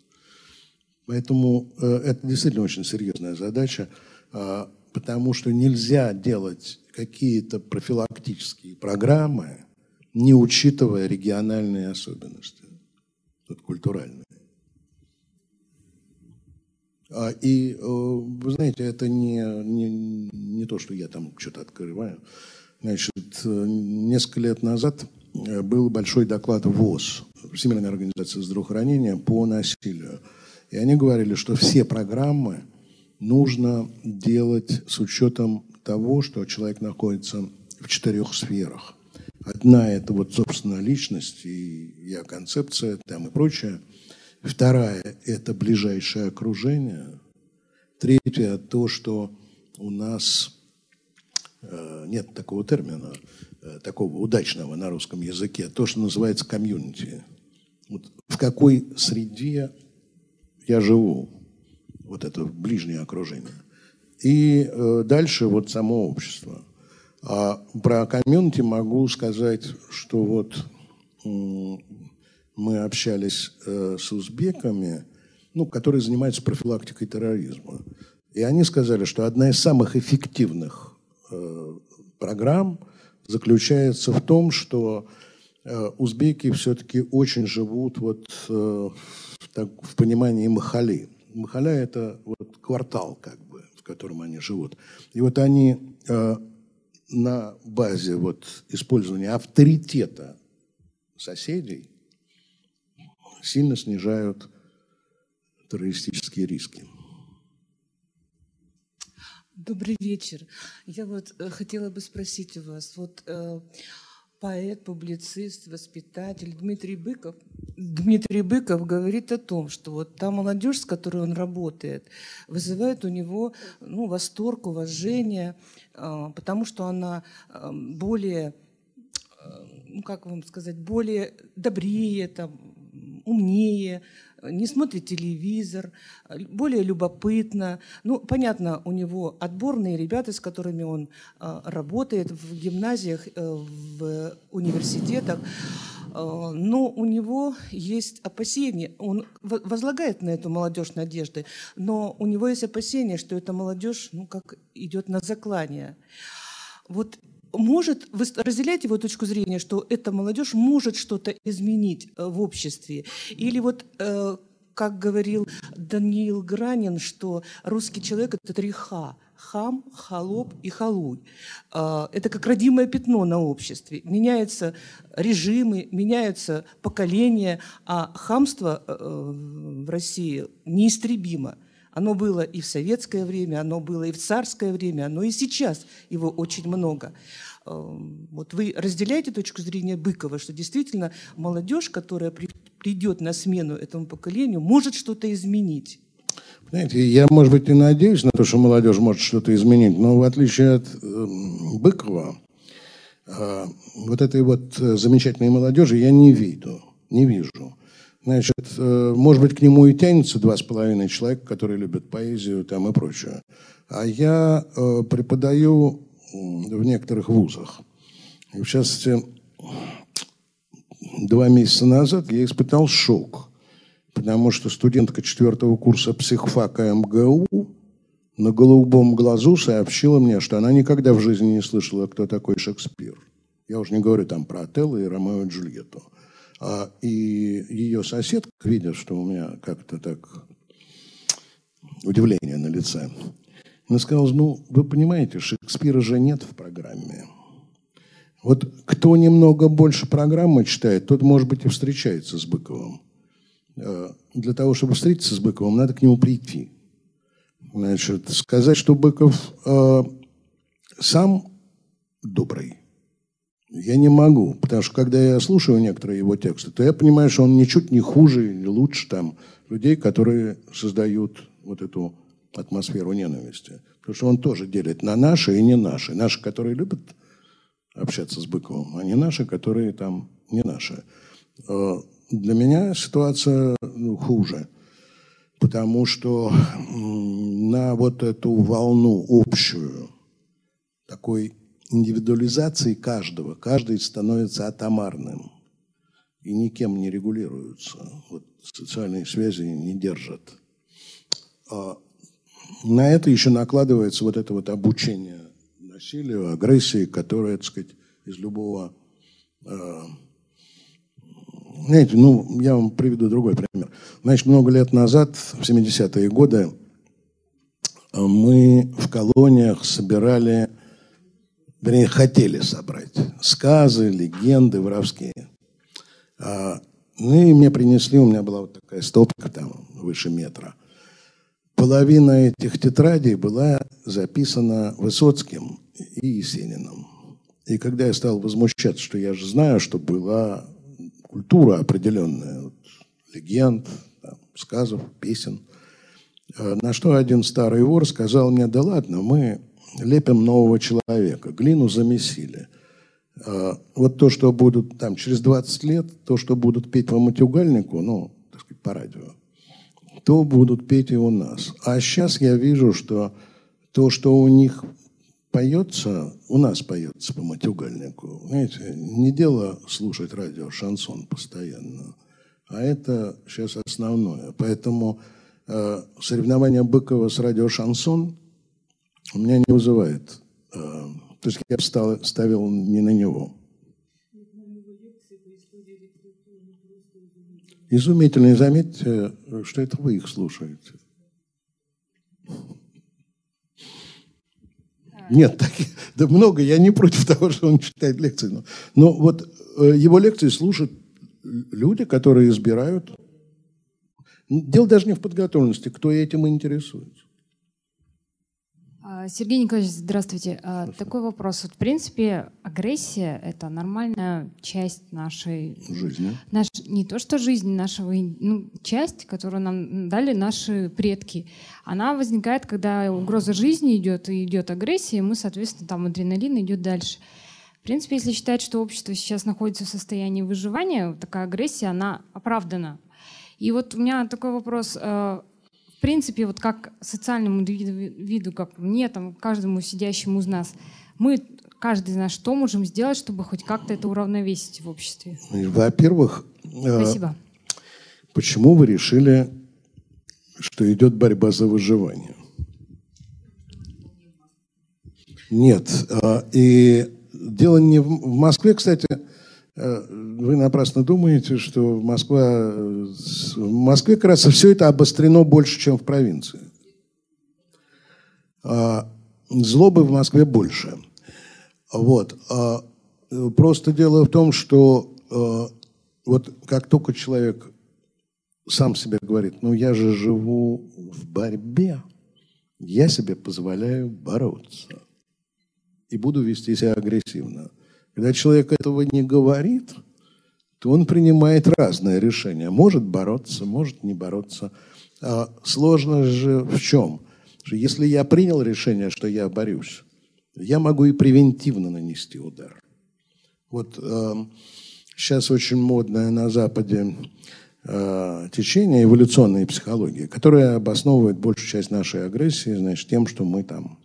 Поэтому э, это действительно очень серьезная задача, э, потому что нельзя делать какие-то профилактические программы, не учитывая региональные особенности, вот культуральные. А, и э, вы знаете, это не, не, не то, что я там что-то открываю. Значит, несколько лет назад был большой доклад ВОЗ Всемирной организации здравоохранения по насилию. И они говорили, что все программы нужно делать с учетом того, что человек находится в четырех сферах. Одна – это вот, собственно, личность и я концепция там и прочее. Вторая – это ближайшее окружение. Третье – то, что у нас э, нет такого термина, э, такого удачного на русском языке, то, что называется комьюнити. Вот в какой среде я живу, вот это ближнее окружение. И э, дальше вот само общество. А про комьюнити могу сказать, что вот мы общались э, с узбеками, ну, которые занимаются профилактикой терроризма. И они сказали, что одна из самых эффективных э, программ заключается в том, что э, узбеки все-таки очень живут вот так, в понимании махали. Махаля – это вот квартал, как бы, в котором они живут. И вот они на базе вот использования авторитета соседей сильно снижают террористические риски. Добрый вечер. Я вот э, хотела бы спросить у вас, вот э, поэт, публицист, воспитатель Дмитрий Быков, Дмитрий Быков говорит о том, что вот та молодежь, с которой он работает, вызывает у него ну, восторг, уважение, э, потому что она э, более, э, ну как вам сказать, более добрее, там, умнее, не смотрит телевизор, более любопытно. Ну, понятно, у него отборные ребята, с которыми он э, работает в гимназиях, э, в университетах, э, но у него есть опасения. Он возлагает на эту молодежь надежды, но у него есть опасения, что эта молодежь, ну, как идет на заклание. Вот может, вы разделяете его точку зрения, что эта молодежь может что-то изменить э, в обществе? Или вот э, как говорил Даниил Гранин, что русский человек – это три ха – хам, холоп и халуй. Э, это как родимое пятно на обществе. Меняются режимы, меняются поколения, а хамство в России неистребимо. Оно было и в советское время, оно было и в царское время, оно и сейчас его очень много. Эм, вот вы разделяете точку зрения Быкова, что действительно молодежь, которая придет на смену этому поколению, может что-то изменить? Знаете, я, может быть, и надеюсь на то, что молодежь может что-то изменить, но в отличие от э, Быкова, э, вот этой вот э, замечательной молодежи я не виду, не вижу. Значит, э, может быть, к нему и тянется два с половиной человека, которые любят поэзию там и прочее. А я э, преподаю в некоторых вузах. И в частности, два месяца назад я испытал шок, потому что студентка четвертого курса психфака МГУ на голубом глазу сообщила мне, что она никогда в жизни не слышала, кто такой Шекспир. Я уже не говорю там про Отелло и Ромео и Джульетту. А, и ее соседка, видя, что у меня как-то так удивление на лице, она сказала, ну, вы понимаете, Шекспира же нет в программе. Вот кто немного больше программы читает, тот, может быть, и встречается с Быковым. А, для того, чтобы встретиться с Быковым, надо к нему прийти. Значит, сказать, что Быков э, сам добрый – я не могу, потому что когда я слушаю некоторые его тексты, то я понимаю, что он ничуть не хуже или лучше там людей, которые создают вот эту атмосферу ненависти. Потому что он тоже делит на наши и не наши. Наши, которые любят общаться с Быковым, а не наши, которые там не наши. Э, для меня ситуация ну, хуже, потому что на вот эту волну общую такой индивидуализации каждого. Каждый становится атомарным и никем не регулируется. Вот социальные связи не держат. А на это еще накладывается вот это вот обучение насилию, агрессии, которое, так сказать, из любого... Э, знаете, ну, я вам приведу другой пример. Значит, много лет назад, в 70-е годы, мы в колониях собирали вернее, хотели собрать сказы, легенды воровские. А, ну и мне принесли, у меня была вот такая стопка там выше метра. Половина этих тетрадей была записана Высоцким и Есениным. И когда я стал возмущаться, что я же знаю, что была культура определенная, вот, легенд, там, сказов, песен, а, на что один старый вор сказал мне, да ладно, мы лепим нового человека, глину замесили. А, вот то, что будут там через 20 лет, то, что будут петь по матюгальнику, ну, так сказать, по радио, то будут петь и у нас. А сейчас я вижу, что то, что у них поется, у нас поется по матюгальнику. Знаете, не дело слушать радио, шансон постоянно, а это сейчас основное. Поэтому э, соревнование Быкова с радио шансон у меня не вызывает. Э, то есть я бы ставил не на него. Изумительно. И заметьте, что это вы их слушаете. Нет, так, да много. Я не против того, что он читает лекции. Но, но вот э, его лекции слушают люди, которые избирают. Дело даже не в подготовленности, кто этим интересуется. А, Сергей Николаевич, здравствуйте. А, такой вопрос. Вот, в принципе, агрессия — это нормальная часть нашей... Жизни. Наш, не то что жизни, нашего... Ну, часть, которую нам дали наши предки. Она возникает, когда угроза жизни идет, и идет агрессия, и мы, соответственно, там адреналин идет дальше. В принципе, если считать, что общество сейчас находится в состоянии выживания, такая агрессия, она оправдана. И вот у меня такой вопрос а, принципе, вот как социальному виду, как мне, там, каждому сидящему из нас, мы, каждый из нас, что можем сделать, чтобы хоть как-то это уравновесить в обществе? Во-первых, э, Спасибо. почему вы решили, что идет борьба за выживание? Нет. Э, и дело не в Москве, кстати, вы напрасно думаете, что Москва, в Москве как раз все это обострено больше, чем в провинции. А, злобы в Москве больше. Вот. А, просто дело в том, что э, вот как только человек сам себе говорит, ну я же живу в борьбе, я себе позволяю бороться и буду вести себя агрессивно – когда человек этого не говорит, то он принимает разные решения. Может бороться, может не бороться. А сложность же в чем? Что если я принял решение, что я борюсь, я могу и превентивно нанести удар. Вот э, сейчас очень модное на Западе э, течение эволюционной психологии, которое обосновывает большую часть нашей агрессии, значит, тем, что мы там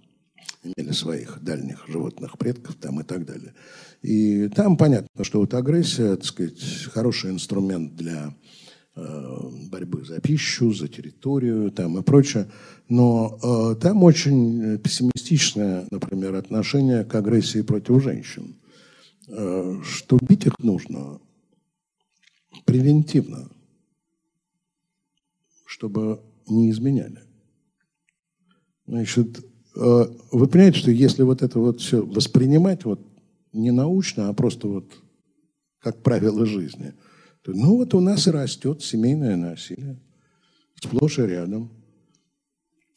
имели своих дальних животных предков там и так далее. И там понятно, что вот агрессия, так сказать, хороший инструмент для э, борьбы за пищу, за территорию там и прочее. Но э, там очень пессимистичное, например, отношение к агрессии против женщин. Э, что бить их нужно превентивно, чтобы не изменяли. Значит, э, вы понимаете, что если вот это вот все воспринимать вот не научно, а просто вот как правило жизни, ну вот у нас и растет семейное насилие. Сплошь и рядом.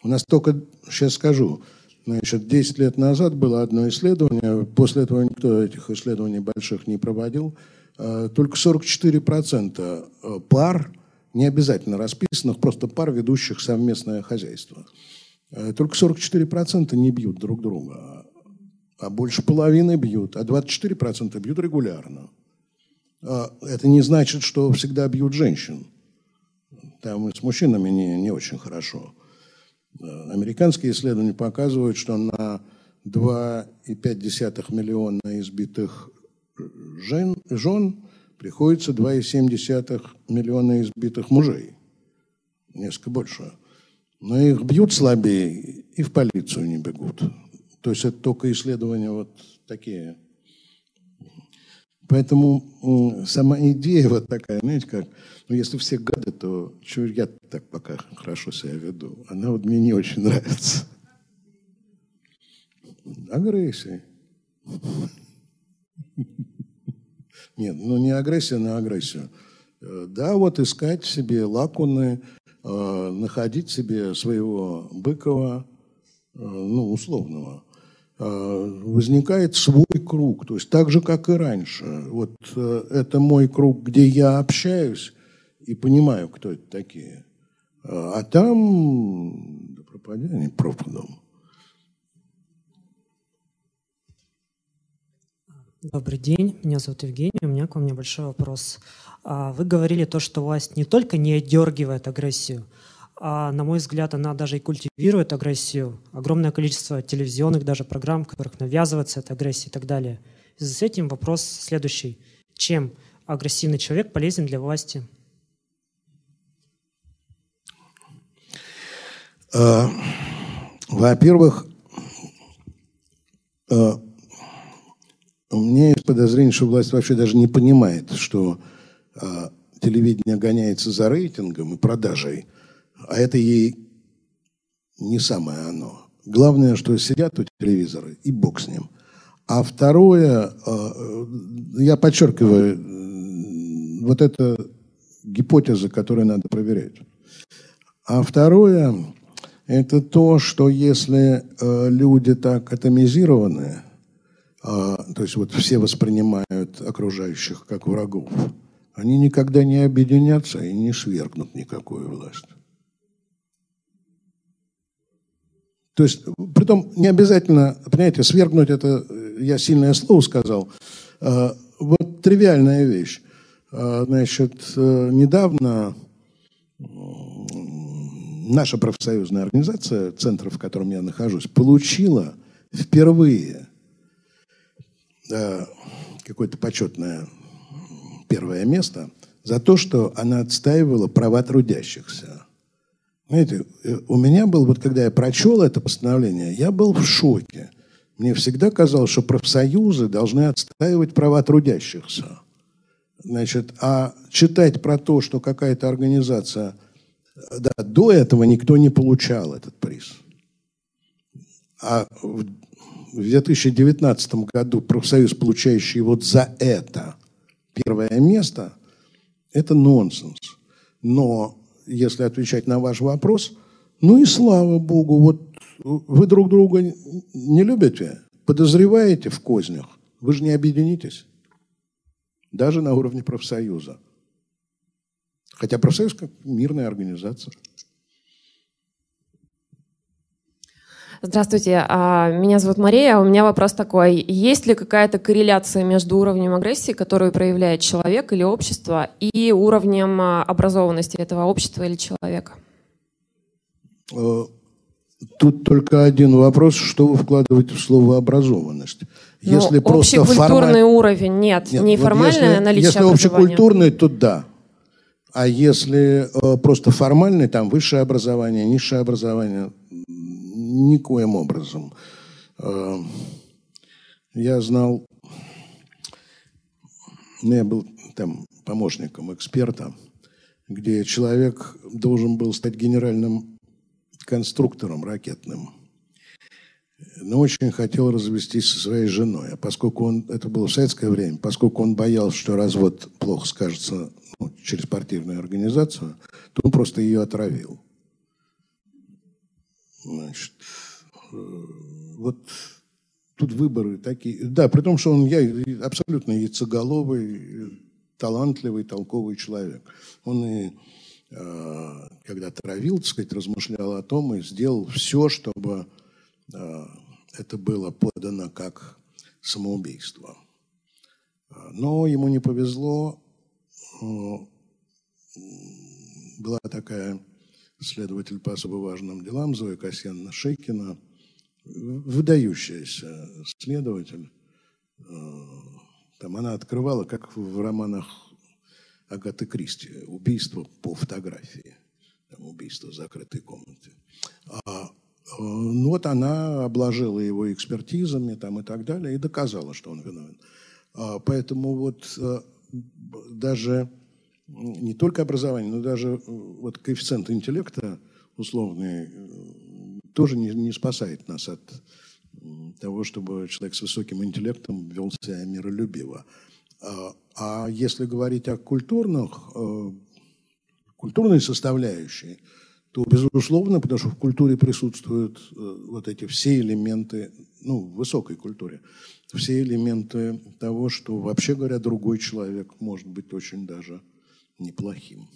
У нас только, сейчас скажу, значит, 10 лет назад было одно исследование, после этого никто этих исследований больших не проводил, а, только 44% э, пар, не обязательно расписанных, просто пар, ведущих совместное хозяйство. Э, только 44% не бьют друг друга а больше половины бьют, а 24% бьют регулярно. А это не значит, что всегда бьют женщин. Там и с мужчинами не, не очень хорошо. Американские исследования показывают, что на 2,5 миллиона избитых жен, жен приходится 2,7 миллиона избитых мужей. Несколько больше. Но их бьют слабее и в полицию не бегут. То есть это только исследования вот такие. Поэтому сама идея вот такая, знаете, как, ну, если все гады, то что я так пока хорошо себя веду? Она вот мне не очень нравится. Агрессия. Нет, ну не агрессия на агрессию. Э, да, вот искать себе лакуны, э, находить себе своего Быкова, э, ну, условного, Э, возникает свой круг, то есть так же, как и раньше. Вот э, это мой круг, где я общаюсь и понимаю, кто это такие. Э, а там да пропади они пропадом. Добрый день, меня зовут Евгений, у меня к вам небольшой вопрос. А, вы говорили то, что власть не только не отдергивает агрессию, а, на мой взгляд, она даже и культивирует агрессию. Огромное количество телевизионных даже программ, в которых навязывается эта агрессия и так далее. И с этим вопрос следующий. Чем агрессивный человек полезен для власти? А, во-первых, у меня есть подозрение, что власть вообще даже не понимает, что а, телевидение гоняется за рейтингом и продажей, а это ей не самое оно. Главное, что сидят у телевизора, и бог с ним. А второе, а, я подчеркиваю, вот это гипотеза, которую надо проверять. А второе, это то, что если э, люди так атомизированы, а, то есть вот все воспринимают окружающих как врагов, они никогда не объединятся и не свергнут никакую власть. То есть, притом не обязательно, понимаете, свергнуть это, я сильное слово сказал, а, вот тривиальная вещь. А, значит, э, недавно наша профсоюзная организация, центр, в котором я нахожусь, получила впервые какое-то почетное первое место за то, что она отстаивала права трудящихся. Знаете, у меня был, вот когда я прочел это постановление, я был в шоке. Мне всегда казалось, что профсоюзы должны отстаивать права трудящихся. Значит, а читать про то, что какая-то организация... Да, до этого никто не получал этот приз. А в 2019 году профсоюз, получающий вот за это первое место, это нонсенс. Но если отвечать на ваш вопрос, ну и слава богу, вот вы друг друга не любите, подозреваете в кознях, вы же не объединитесь. Даже на уровне профсоюза. Хотя профсоюз как мирная организация. Здравствуйте, а, меня зовут Мария. У меня вопрос такой. Есть ли какая-то корреляция между уровнем агрессии, которую проявляет человек или общество, и уровнем а, образованности этого общества или человека? Э, тут только один вопрос, что вы вкладываете в слово образованность. Ну, если ну, просто общекультурный формаль... уровень, нет, нет неформальное вот если, наличие Если общекультурный, то да. А если э, просто формальный, там высшее образование, низшее образование, никоим образом. Э, я знал, ну, я был там помощником эксперта, где человек должен был стать генеральным конструктором ракетным. Но очень хотел развестись со своей женой. А поскольку он, это было в советское время, поскольку он боялся, что развод плохо скажется ну, через партийную организацию, то он просто ее отравил. Значит, вот тут выборы такие. Да, при том, что он я абсолютно яйцеголовый, талантливый, толковый человек. Он и э, когда травил, так сказать, размышлял о том и сделал все, чтобы э, это было подано как самоубийство. Но ему не повезло. Была такая следователь по особо важным делам Зоя Касьяновна Шейкина, выдающаяся следователь. Э, там она открывала, как в романах Агаты Кристи, убийство по фотографии, там, убийство в закрытой комнате. А, э, ну вот она обложила его экспертизами там, и так далее и доказала, что он виновен. А, поэтому вот э, даже не только образование, но даже вот коэффициент интеллекта условный тоже не, не спасает нас от того, чтобы человек с высоким интеллектом вел себя миролюбиво. А, а если говорить о культурных, э, культурной составляющей, то, безусловно, потому что в культуре присутствуют вот эти все элементы, ну, в высокой культуре, все элементы того, что, вообще говоря, другой человек может быть очень даже неплохим.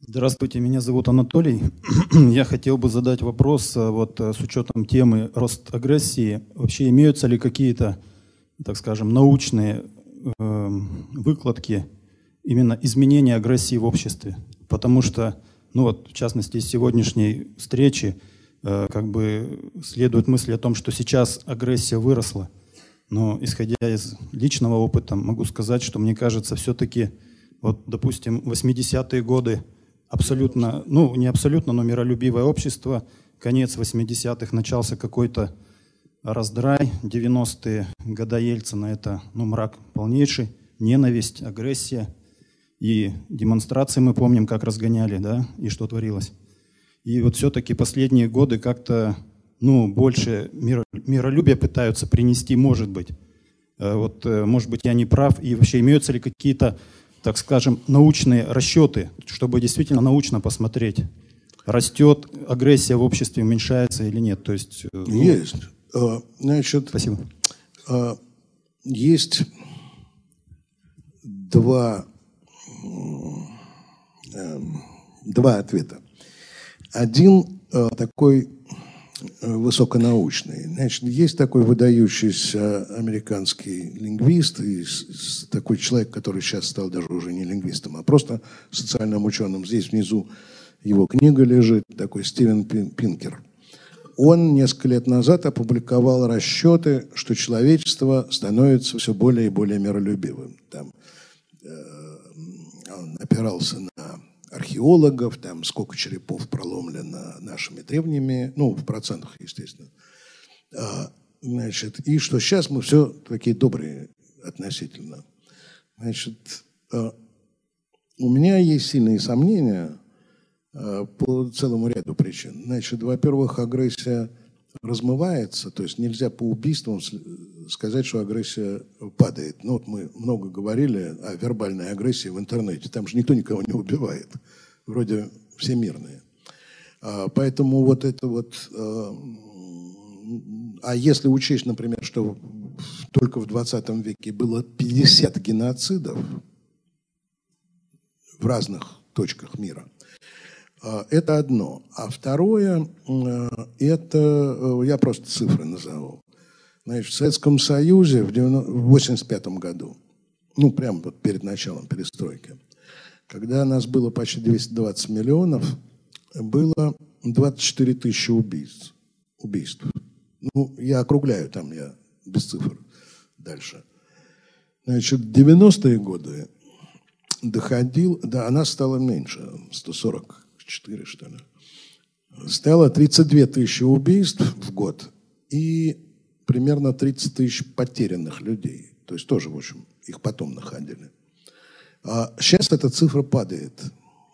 Здравствуйте, меня зовут Анатолий. Я хотел бы задать вопрос э, вот э, с учетом темы рост агрессии. Вообще имеются ли какие-то, так скажем, научные э, выкладки именно изменения агрессии в обществе? Потому что, ну вот, в частности, из сегодняшней встречи э, как бы следует мысль о том, что сейчас агрессия выросла. Но исходя из личного опыта, могу сказать, что мне кажется, все-таки, вот, допустим, 80-е годы – абсолютно, ну не абсолютно, но миролюбивое общество. Конец 80-х, начался какой-то раздрай. 90-е года Ельцина – это ну, мрак полнейший, ненависть, агрессия. И демонстрации мы помним, как разгоняли, да, и что творилось. И вот все-таки последние годы как-то ну, больше миролюбия пытаются принести, может быть. Э, вот, э, может быть, я не прав. И вообще имеются ли какие-то так скажем, научные расчеты, чтобы действительно научно посмотреть, растет агрессия в обществе, уменьшается или нет. То есть, э, ну... Есть. А, значит, Спасибо. А, есть два, эм, два ответа. Один э, такой высоконаучный. Значит, есть такой выдающийся американский лингвист, и такой человек, который сейчас стал даже уже не лингвистом, а просто социальным ученым. Здесь внизу его книга лежит, такой Стивен Пинкер. Он несколько лет назад опубликовал расчеты, что человечество становится все более и более миролюбивым. Там, э, он опирался на археологов, там сколько черепов проломлено нашими древними, ну, в процентах, естественно. А, значит, и что сейчас мы все такие добрые относительно. Значит, а, у меня есть сильные сомнения а, по целому ряду причин. Значит, во-первых, агрессия размывается, то есть нельзя по убийствам сказать, что агрессия падает. Ну вот мы много говорили о вербальной агрессии в интернете. Там же никто никого не убивает. Вроде все мирные. А, поэтому вот это вот... А, а если учесть, например, что только в 20 веке было 50 геноцидов в разных точках мира – это одно. А второе, это, э, я просто цифры назову. Значит, в Советском Союзе в 1985 году, ну, прямо вот перед началом перестройки, когда нас было почти 220 миллионов, было 24 тысячи убийств. убийств. Ну, я округляю там, я без цифр дальше. Значит, в 90-е годы доходил, да, она стала меньше, 140 4, что ли. Стало 32 тысячи убийств в год и примерно 30 тысяч потерянных людей. То есть тоже, в общем, их потом находили. А сейчас эта цифра падает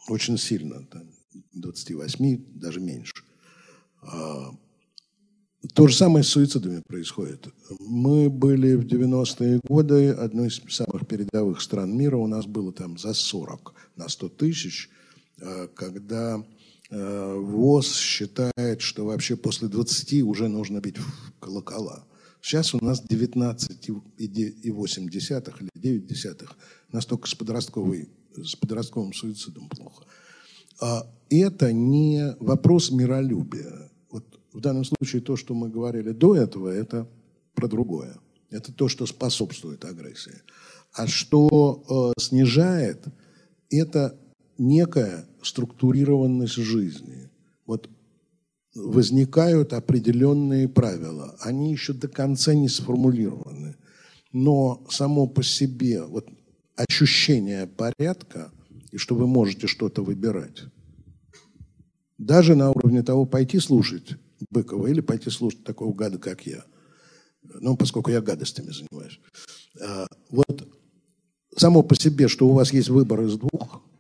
очень сильно, там, 28, даже меньше. А, то же самое с суицидами происходит. Мы были в 90-е годы одной из самых передовых стран мира. У нас было там за 40 на 100 тысяч – когда э, ВОЗ считает, что вообще после 20 уже нужно бить в колокола. Сейчас у нас 19,8 или 9 десятых. Настолько с, подростковой, с подростковым суицидом плохо. А это не вопрос миролюбия. Вот в данном случае то, что мы говорили до этого, это про другое. Это то, что способствует агрессии. А что э, снижает, это некая структурированность жизни. Вот возникают определенные правила. Они еще до конца не сформулированы. Но само по себе вот ощущение порядка, и что вы можете что-то выбирать, даже на уровне того, пойти слушать Быкова или пойти слушать такого гада, как я. Ну, поскольку я гадостями занимаюсь. А, вот само по себе, что у вас есть выбор из двух –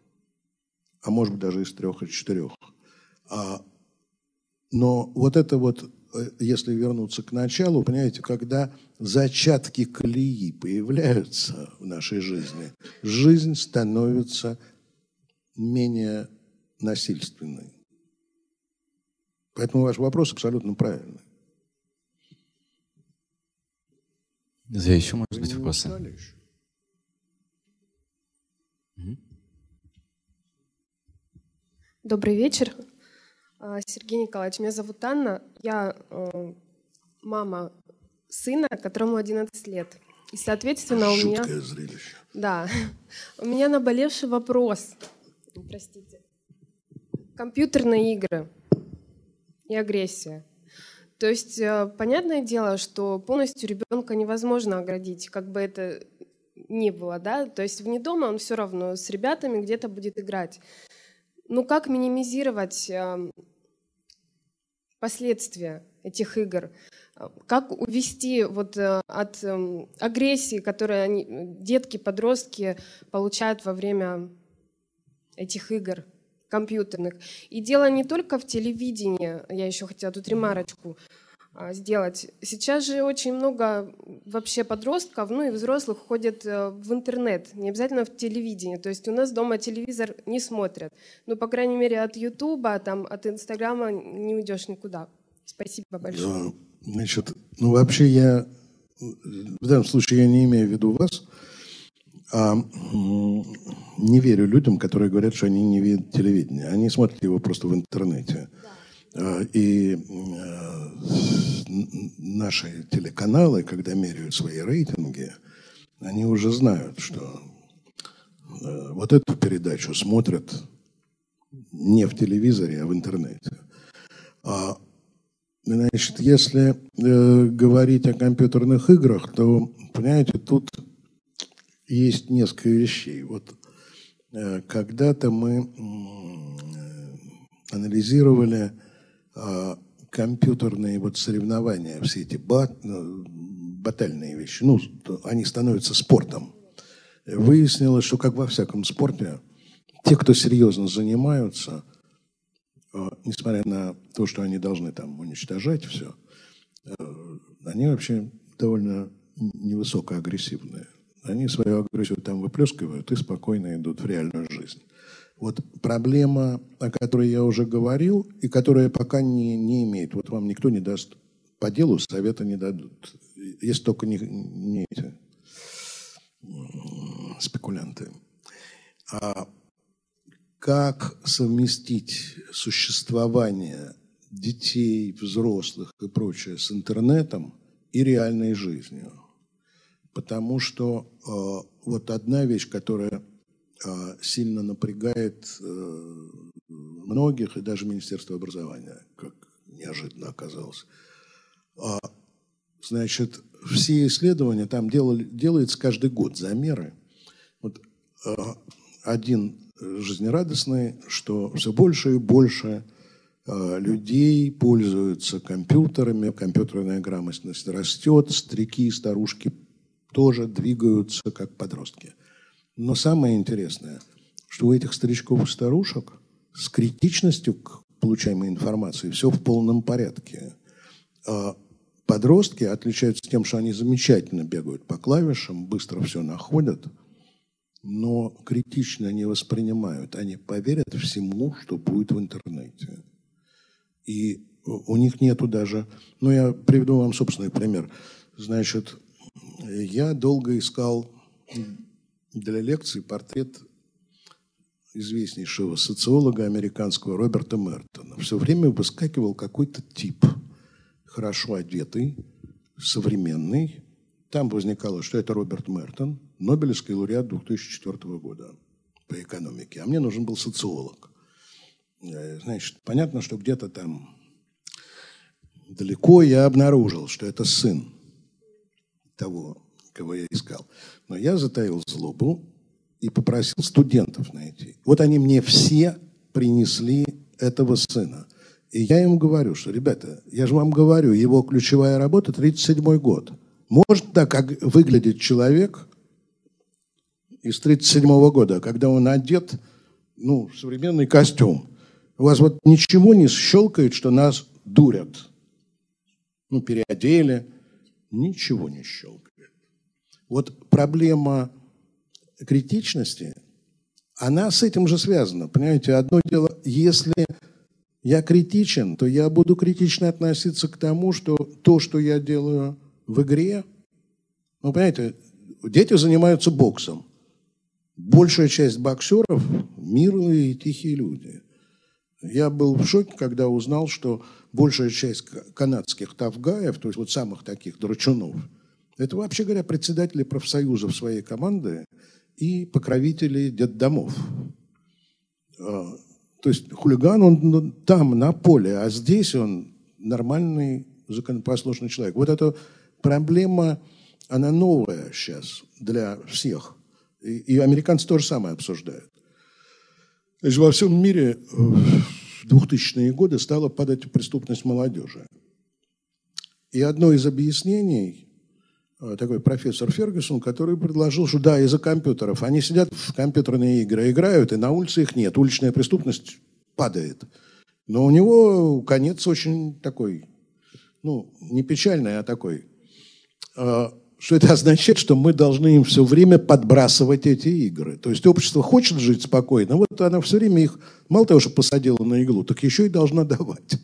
а может быть даже из трех или четырех. А, но вот это вот, э, если вернуться к началу, понимаете, когда зачатки колеи появляются в нашей жизни, жизнь становится менее насильственной. Поэтому ваш вопрос абсолютно правильный. За еще, может быть, вопросы? Добрый вечер. А, Сергей Николаевич, меня зовут Анна. Я э, мама сына, которому 11 лет. И, соответственно, у меня... Жуткое зрелище. Да. У меня наболевший вопрос. Простите. Компьютерные игры и агрессия. То есть, э, понятное дело, что полностью ребенка невозможно оградить, как бы это ни было, да, то есть вне дома он все равно с ребятами где-то будет играть. Ну, как минимизировать э, последствия этих игр? Как увести вот э, от эм, агрессии, которую они, детки, подростки получают во время этих игр компьютерных? И дело не только в телевидении, я еще хотела тут ремарочку сделать. Сейчас же очень много вообще подростков, ну и взрослых ходят э, в интернет, не обязательно в телевидение. То есть у нас дома телевизор не смотрят. Ну, по крайней мере, от Ютуба, там, от Инстаграма не уйдешь никуда. Спасибо большое. Значит, ну вообще я в данном случае я не имею в виду вас, а не верю людям, которые говорят, что они не видят телевидение. Они смотрят его просто в интернете. Да. И э, наши телеканалы, когда меряют свои рейтинги, они уже знают, что э, вот эту передачу смотрят не в телевизоре, а в интернете. А Значит, если э, говорить о компьютерных играх, то, понимаете, тут есть несколько вещей. Вот э, когда-то мы э, анализировали э, компьютерные вот соревнования, все эти бат, э, батальные вещи, ну, они становятся спортом. Выяснилось, что, как во всяком спорте, те, кто серьезно занимаются – Э, несмотря на то, что они должны там уничтожать все, э, они вообще довольно невысокоагрессивные. Они свою агрессию там выплескивают и спокойно идут в реальную жизнь. Вот проблема, о которой я уже говорил, и которая пока не, не имеет, вот вам никто не даст по делу, совета не дадут. Если только не, не эти спекулянты. А как совместить существование детей, взрослых и прочее с интернетом и реальной жизнью. Потому что э, вот одна вещь, которая сильно напрягает э, многих, и даже Министерство образования, как неожиданно оказалось. Э, значит, все исследования там делали, делаются каждый год, замеры. Вот э, один жизнерадостный, что все больше и больше э, людей пользуются компьютерами, компьютерная грамотность растет, старики и старушки тоже двигаются как подростки. Но самое интересное, что у этих старичков и старушек с критичностью к получаемой информации все в полном порядке. А подростки отличаются тем, что они замечательно бегают по клавишам, быстро все находят – но критично не воспринимают. Они поверят всему, что будет в интернете. И у них нету даже... Ну, я приведу вам собственный пример. Значит, я долго искал для лекции портрет известнейшего социолога американского Роберта Мертона. Все время выскакивал какой-то тип, хорошо одетый, современный. Там возникало, что это Роберт Мертон – Нобелевский лауреат 2004 года по экономике, а мне нужен был социолог. Э, значит, понятно, что где-то там далеко я обнаружил, что это сын того, кого я искал. Но я затаил злобу и попросил студентов найти. Вот они мне все принесли этого сына. И я им говорю, что, ребята, я же вам говорю, его ключевая работа 37 год. Может так как выглядит человек, из 1937 года, когда он одет, ну, в современный костюм. У вас вот ничего не щелкает, что нас дурят. Ну, переодели. Ничего не щелкает. Вот проблема критичности, она с этим же связана. Понимаете, одно дело, если я критичен, то я буду критично относиться к тому, что то, что я делаю в игре, ну, понимаете, дети занимаются боксом. Большая часть боксеров – мирные и тихие люди. Я был в шоке, когда узнал, что большая часть канадских тавгаев, то есть вот самых таких драчунов, это, вообще говоря, председатели профсоюзов своей команды и покровители детдомов. А, то есть хулиган, он ну, там, на поле, а здесь он нормальный, законопослушный человек. Вот эта проблема, она новая сейчас для всех. И, и американцы тоже самое обсуждают. Есть во всем мире в 2000-е годы стала падать преступность молодежи. И одно из объяснений такой профессор Фергюсон, который предложил, что да, из-за компьютеров. Они сидят в компьютерные игры, играют, и на улице их нет. Уличная преступность падает. Но у него конец очень такой, ну, не печальный, а такой. Э, что это означает, что мы должны им все время подбрасывать эти игры. То есть общество хочет жить спокойно, вот она все время их, мало того, что посадила на иглу, так еще и должна давать.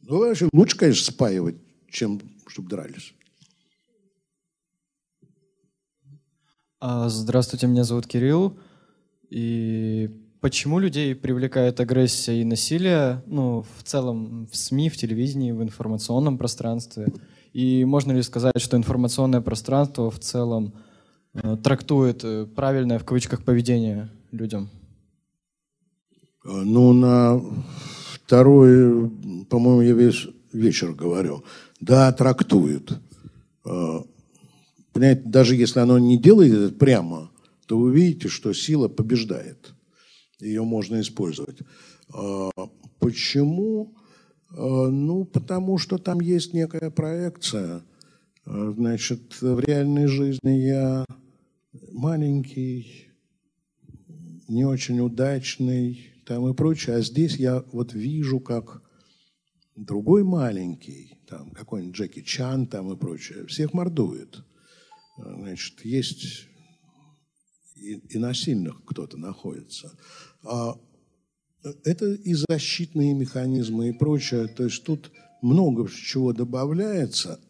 Ну, вообще, лучше, конечно, спаивать, чем чтобы дрались. Здравствуйте, меня зовут Кирилл. И почему людей привлекает агрессия и насилие, ну, в целом в СМИ, в телевидении, в информационном пространстве – и можно ли сказать, что информационное пространство в целом э, трактует э, правильное в кавычках поведение людям? Э, ну, на второй, по-моему, я весь вечер говорю. Да, трактует. Понимаете, даже если оно не делает это прямо, то вы видите, что сила побеждает. Ее можно использовать. Почему? Э, ну, потому что там есть некая проекция. Э, значит, в реальной жизни я маленький, не очень удачный, там и прочее. А здесь я вот вижу, как другой маленький, там какой-нибудь Джеки Чан там и прочее, всех мордует. Э, значит, есть и, и на сильных кто-то находится. А это и защитные механизмы и прочее. То есть тут много чего добавляется.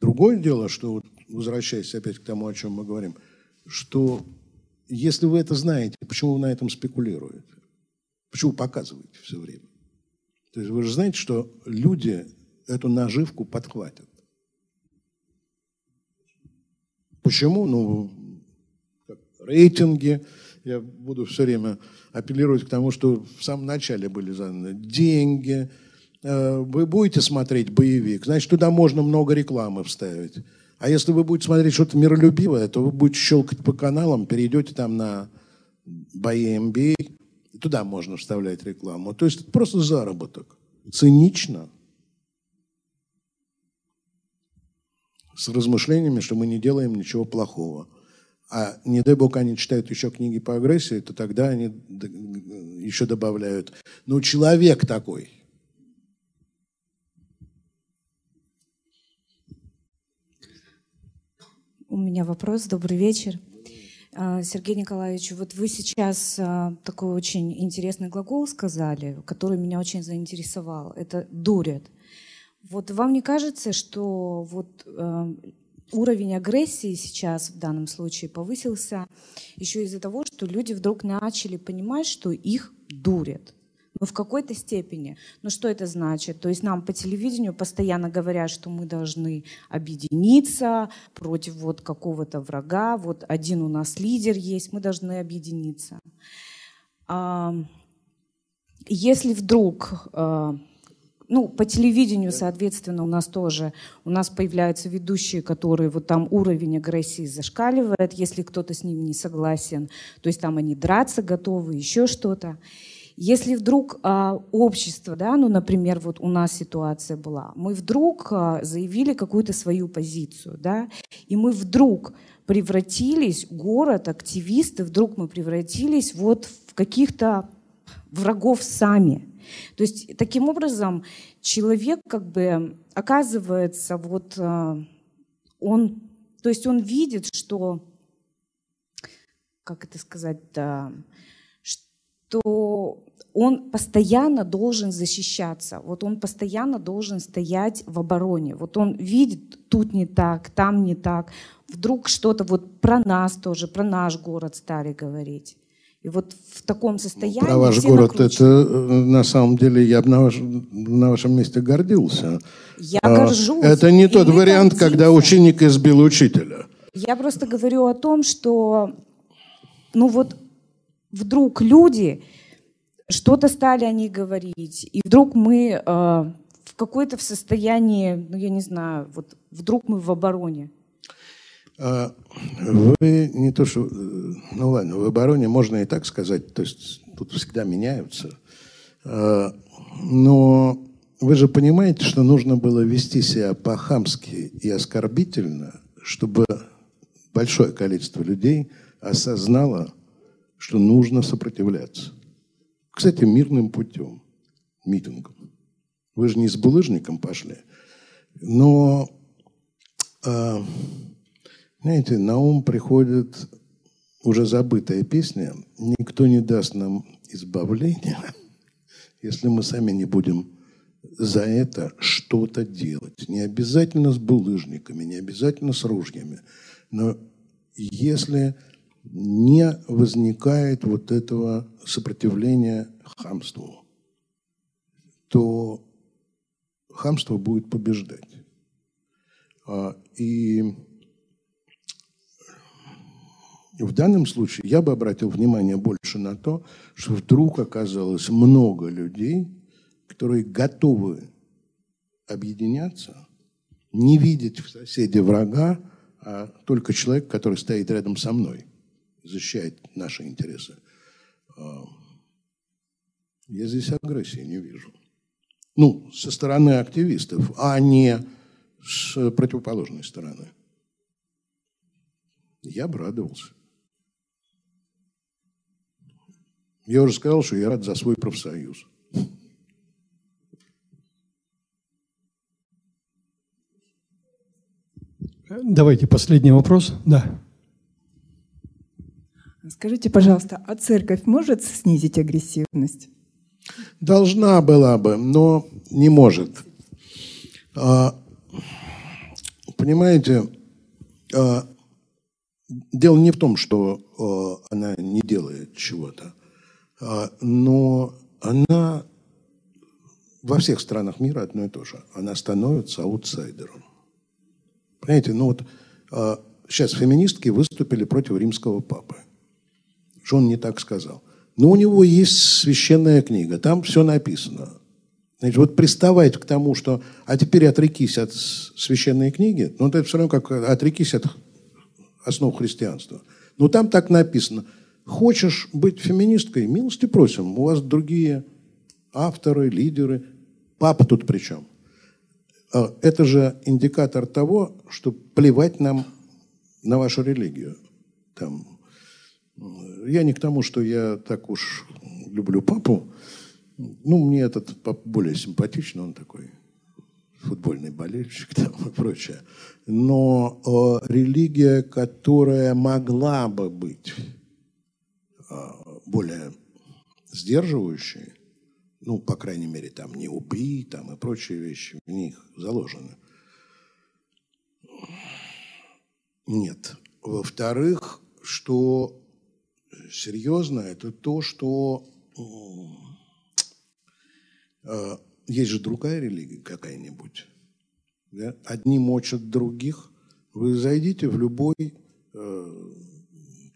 Другое дело, что, возвращаясь опять к тому, о чем мы говорим, что если вы это знаете, почему вы на этом спекулируете? Почему показываете все время? То есть вы же знаете, что люди эту наживку подхватят. Почему? Ну, рейтинги. Я буду все время апеллировать к тому, что в самом начале были заданы деньги. Э, вы будете смотреть боевик, значит, туда можно много рекламы вставить. А если вы будете смотреть что-то миролюбивое, то вы будете щелкать по каналам, перейдете там на бои МБА, туда можно вставлять рекламу. То есть это просто заработок. Цинично. С размышлениями, что мы не делаем ничего плохого а не дай бог они читают еще книги по агрессии, то тогда они еще добавляют, ну, человек такой. У меня вопрос. Добрый вечер. А, Сергей Николаевич, вот вы сейчас а, такой очень интересный глагол сказали, который меня очень заинтересовал. Это «дурят». Вот вам не кажется, что вот а, уровень агрессии сейчас в данном случае повысился еще из-за того, что люди вдруг начали понимать, что их дурят. Ну, в какой-то степени. Но что это значит? То есть нам по телевидению постоянно говорят, что мы должны объединиться против вот какого-то врага. Вот один у нас лидер есть, мы должны объединиться. Если вдруг а, ну, по телевидению, соответственно, у нас тоже, у нас появляются ведущие, которые вот там уровень агрессии зашкаливает, если кто-то с ним не согласен, то есть там они драться готовы, еще что-то. Если вдруг а, общество, да, ну, например, вот у нас ситуация была, мы вдруг а, заявили какую-то свою позицию, да, и мы вдруг превратились, город, активисты, вдруг мы превратились вот в каких-то врагов сами. То есть таким образом человек как бы оказывается вот э, он, то есть он видит, что, как это сказать, да, что он постоянно должен защищаться, вот он постоянно должен стоять в обороне. Вот он видит, тут не так, там не так, вдруг что-то вот про нас тоже, про наш город стали говорить. И вот в таком состоянии... Про ваш город это э, на самом деле я бы на, ваш, на вашем месте гордился. Я а, горжусь. Это не тот вариант, гордимся. когда ученик избил учителя. Я просто говорю о том, что ну вот вдруг люди что-то стали они говорить, и вдруг мы э, в какой-то в состоянии, ну я не знаю, вот вдруг мы в обороне. А, вы не то что, ну ладно, в обороне можно и так сказать, то есть тут всегда меняются. А, но вы же понимаете, что нужно было вести себя по-хамски и оскорбительно, чтобы большое количество людей осознало, что нужно сопротивляться. Кстати, мирным путем, митингом. Вы же не с булыжником пошли. Но э, знаете, на ум приходит уже забытая песня «Никто не даст нам избавления, если мы сами не будем за это что-то делать. Не обязательно с булыжниками, не обязательно с ружьями, но если не возникает вот этого сопротивления хамству, то хамство будет побеждать. А, и в данном случае я бы обратил внимание больше на то, что вдруг оказалось много людей, которые готовы объединяться, не видеть в соседе врага, а только человек, который стоит рядом со мной, защищает наши интересы. А, я здесь агрессии не вижу. Ну, со стороны активистов, а не с противоположной стороны. Я бы радовался. Я уже сказал, что я рад за свой профсоюз. Давайте последний вопрос. Да. Скажите, пожалуйста, а церковь может снизить агрессивность? Должна была бы, но не может. А, понимаете, а, дело не в том, что а, она не делает чего-то. А, но она во всех странах мира одно и то же. Она становится аутсайдером. Понимаете, ну вот сейчас а, феминистки выступили против римского папы. Что он не так сказал? Но у него есть священная книга, там все написано. Значит, вот приставать к тому, что а теперь отрекись от священной книги, ну это все равно как отрекись от основ христианства. Но там так написано – Хочешь быть феминисткой? Милости просим. У вас другие авторы, лидеры. Папа тут при чем? А, это же индикатор того, что плевать нам на вашу религию. Там, я не к тому, что я так уж люблю папу. Ну, мне этот пап более симпатичный, он такой футбольный болельщик там и прочее. Но э, религия, которая могла бы быть более сдерживающие, ну, по крайней мере, там не убий, там и прочие вещи в них заложены. Нет. Во-вторых, что серьезно, это то, что э, есть же другая религия какая-нибудь. Да? Одни мочат других. Вы зайдите в любой, э,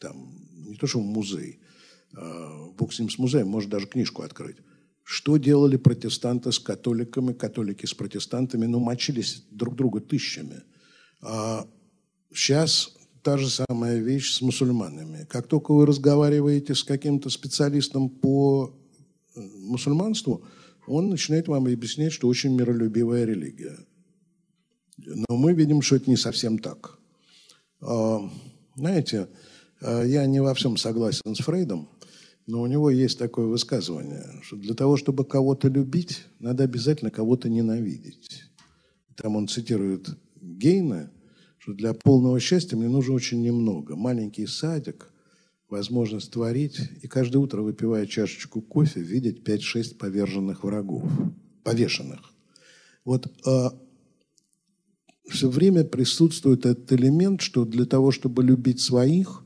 там, не то что в музей, Бог с ним с музеем, может даже книжку открыть. Что делали протестанты с католиками, католики с протестантами? Ну, мочились друг друга тысячами. А сейчас та же самая вещь с мусульманами. Как только вы разговариваете с каким-то специалистом по э, мусульманству, он начинает вам объяснять, что очень миролюбивая религия. Но мы видим, что это не совсем так. А, знаете, э, я не во всем согласен с Фрейдом. Но у него есть такое высказывание, что для того, чтобы кого-то любить, надо обязательно кого-то ненавидеть. Там он цитирует Гейна, что для полного счастья мне нужно очень немного. Маленький садик, возможность творить, и каждое утро, выпивая чашечку кофе, видеть 5-6 поверженных врагов, повешенных. Вот а, все время присутствует этот элемент, что для того, чтобы любить своих,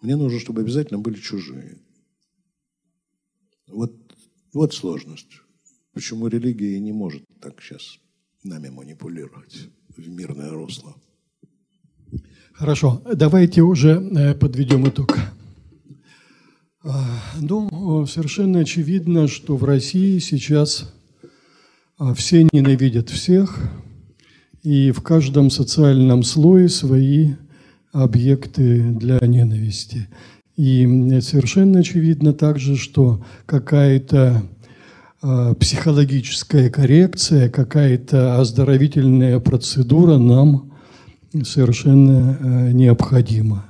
мне нужно, чтобы обязательно были чужие. Вот, вот сложность. Почему религия не может так сейчас нами манипулировать в мирное русло? Хорошо, давайте уже э, подведем итог. А, ну, совершенно очевидно, что в России сейчас а, все ненавидят всех, и в каждом социальном слое свои объекты для ненависти. И совершенно очевидно также, что какая-то э, психологическая коррекция, какая-то оздоровительная процедура нам совершенно э, необходима.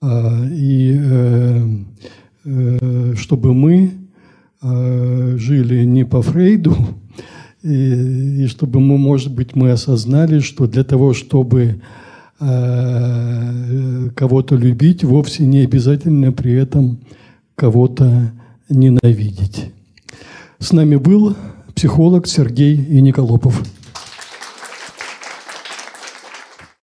Э, и э, э, чтобы мы э, жили не по Фрейду, и, и чтобы мы, может быть, мы осознали, что для того, чтобы кого-то любить, вовсе не обязательно при этом кого-то ненавидеть. С нами был психолог Сергей Николопов.